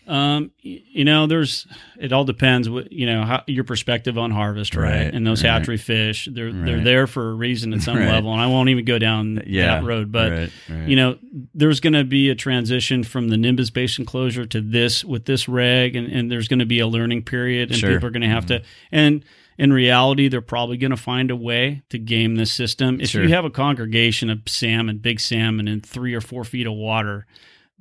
Um, you know, there's it all depends what you know how your perspective on harvest, right? Right, And those right. hatchery fish, they're they're there for a reason at some Right. level, and I won't even go down yeah, that road. But right, right. you know, there's going to be a transition from the Nimbus basin closure to this with this reg, and, and there's going to be a learning period, and Sure. Mm-hmm. people are going to have to. And in reality, they're probably going to find a way to game this system. If Sure. you have a congregation of salmon, big salmon, in three or four feet of water,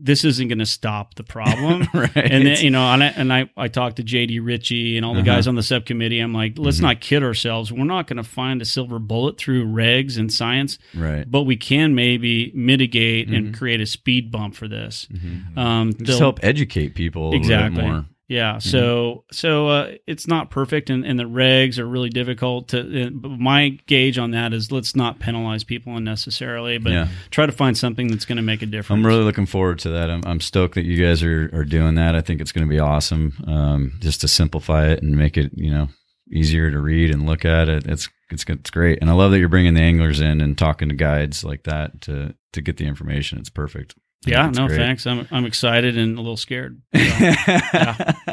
this isn't going to stop the problem. right, And then, you know, and I, and I, I talked to JD Richey and all the Uh-huh. guys on the subcommittee. I'm like, let's Mhm. not kid ourselves. We're not going to find a silver bullet through regs and science, right. but we can maybe mitigate and Mhm. create a speed bump for this. Mhm. Um, Just help educate people a little Exactly. bit more. Yeah. So, so uh, it's not perfect, and, and the regs are really difficult to. Uh, my gauge on that is let's not penalize people unnecessarily, but yeah. try to find something that's going to make a difference. I'm really looking forward to that. I'm, I'm stoked that you guys are, are doing that. I think it's going to be awesome. Um, just to simplify it and make it, you know, easier to read and look at it. It's, it's, it's great. And I love that you're bringing the anglers in and talking to guides like that to, to get the information. It's perfect. Yeah, no, great. thanks. I'm I'm excited and a little scared.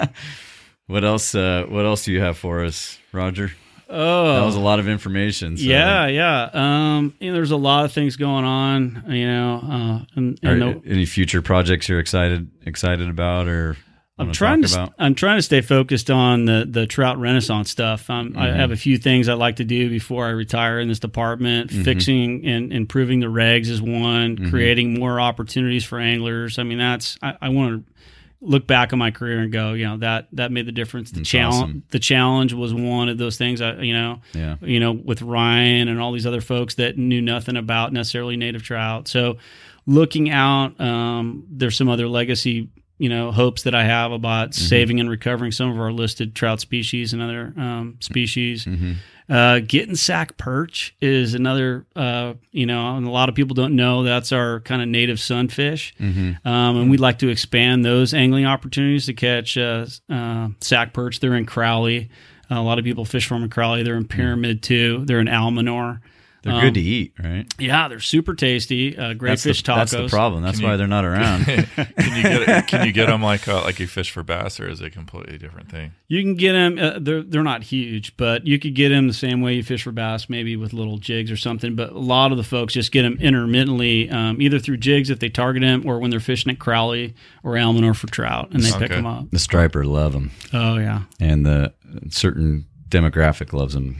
what else, uh, what else do you have for us, Roger? Oh, That was a lot of information. So. Yeah, yeah. Um, you know, there's a lot of things going on. You know, uh, and, and the, any future projects you're excited, excited about or I'm trying to about? I'm trying to stay focused on the the trout renaissance stuff. Um, I have a few things I'd like to do before I retire in this department. Mhm. Fixing and improving the regs is one. Mhm. Creating more opportunities for anglers. I mean, that's I, I want to look back on my career and go, you know, that that made the difference. The That's challenge awesome. the challenge was one of those things. I you know Yeah. you know, with Ryan and all these other folks that knew nothing about necessarily native trout. So looking out, um, there's some other legacy, you know, hopes that I have about Mm-hmm. saving and recovering some of our listed trout species and other um, species. hmm Uh, getting Sac perch is another, uh, you know, and a lot of people don't know that's our kind of native sunfish. hmm Um, and we'd like to expand those angling opportunities to catch uh, uh, Sac perch. They're in Crowley. a lot of people fish from in Crowley. They're in Pyramid too. They're in Almanor. They're Um, good to eat, right? Yeah, they're super tasty. Uh, great That's fish the, tacos. That's the problem. That's Can why you- they're not around. can you get can you get them like uh, like you fish for bass, or is it a completely different thing? You can get them. Uh, they're they're not huge, but you could get them the same way you fish for bass, maybe with little jigs or something. But a lot of the folks just get them intermittently, um, either through jigs if they target them, or when they're fishing at Crowley or Almanor for trout, and they pick them up. the striper love them, Oh yeah, and the certain demographic loves them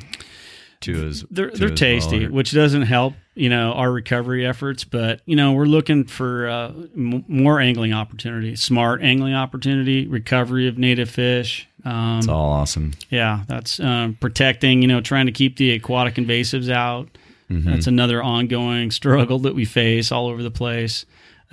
too. As they're too they're well. tasty, which doesn't help you know our recovery efforts. But you know we're looking for uh, m- more angling opportunity, smart angling opportunity, recovery of native fish. Um, It's all awesome. Yeah, that's um, protecting, you know, trying to keep the aquatic invasives out. Mm-hmm. That's another ongoing struggle that we face all over the place.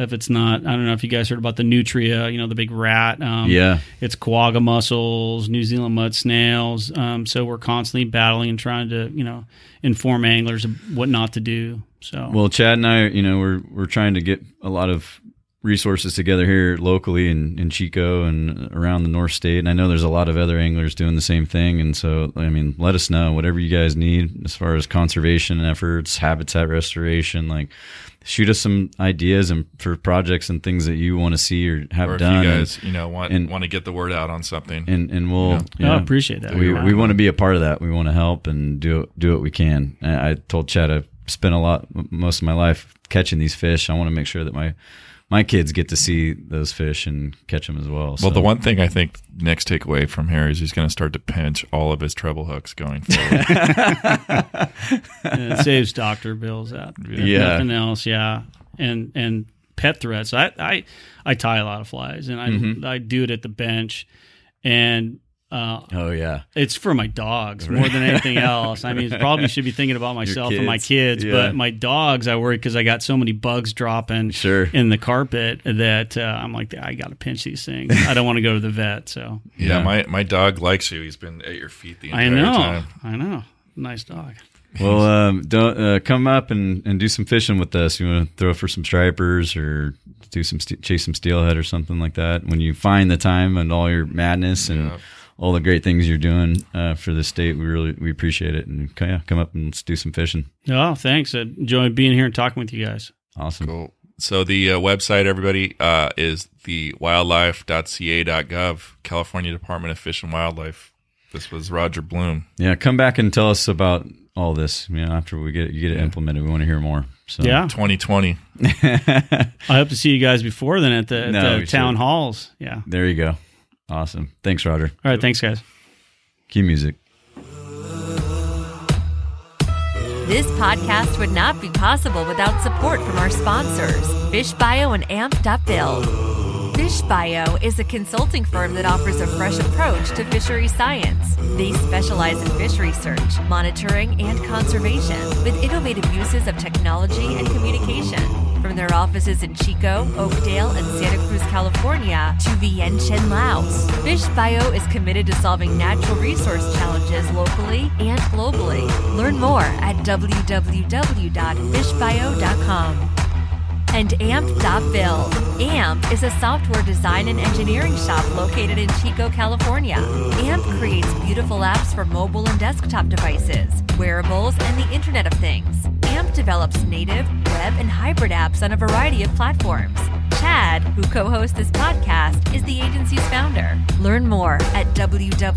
If it's not, I don't know if you guys heard about the nutria, you know, the big rat. Um, Yeah. It's quagga mussels, New Zealand mud snails. Um, so we're constantly battling and trying to, you know, inform anglers of what not to do. So, Well, Chad and I, you know, we're we're trying to get a lot of resources together here locally in, in Chico and around the North State. And I know there's a lot of other anglers doing the same thing. And so, I mean, let us know whatever you guys need as far as conservation efforts, habitat restoration. Like, shoot us some ideas and for projects and things that you want to see or have Or if done. you and- guys, you know, want and- want to get the word out on something. and and we'll Yeah. you I appreciate that. we we want to be a part of that. We want to help and do do what we can. I told Chad I spent a lot most of my life catching these fish. I want to make sure that my my kids get to see those fish and catch them as well. So. well, the one thing I think Nick's takeaway from here is he's going to start to pinch all of his treble hooks going forward. And it saves doctor bills out. If Yeah. Nothing else. Yeah. And, and pet threats. I, I, I tie a lot of flies and I, Mm-hmm. I do it at the bench and, uh, oh yeah, it's for my dogs more than anything else. I mean, probably should be thinking about myself and my kids, kids, yeah. but my dogs, I worry because I got so many bugs dropping Sure. in the carpet that uh, I'm like, I got to pinch these things. I don't want to go to the vet. So yeah, Yeah. my my dog likes you. He's been at your feet the entire time. I know, time. I know. Nice dog. Well, um, don't uh, come up and, and do some fishing with us. You want to throw for some stripers or do some st- chase some steelhead or something like that. When you find the time and all your madness and Yeah. All the great things you're doing uh, for the state, we really we appreciate it. And yeah, come up and let's do some fishing. Oh, thanks. I enjoyed being here and talking with you guys. Awesome. Cool. So the uh, website, everybody, uh, is the wildlife.ca.gov, California Department of Fish and Wildlife. This was Roger Bloom. Yeah, come back and tell us about all this. You know, after we get it, you get it implemented, we want to hear more. So Yeah. 2020. I hope to see you guys before then at the, at No, the town should. halls. Yeah. there you go. Awesome. Thanks, Roger. All right. Thanks, guys. Cue music. This podcast would not be possible without support from our sponsors, Fish Bio and Amp.Build. Fish Bio is a consulting firm that offers a fresh approach to fishery science. They specialize in fish research, monitoring, and conservation with innovative uses of technology and communication. From their offices in Chico, Oakdale, and Santa Cruz, California, to Vientiane, Laos, FishBio is committed to solving natural resource challenges locally and globally. Learn more at www.fishbio.com and AMP.Build. AMP is a software design and engineering shop located in Chico, California. AMP creates beautiful apps for mobile and desktop devices, wearables, and the Internet of Things. AMP develops native, web, and hybrid apps on a variety of platforms. Chad, who co hosts this podcast, is the agency's founder. Learn more at www.amp.build.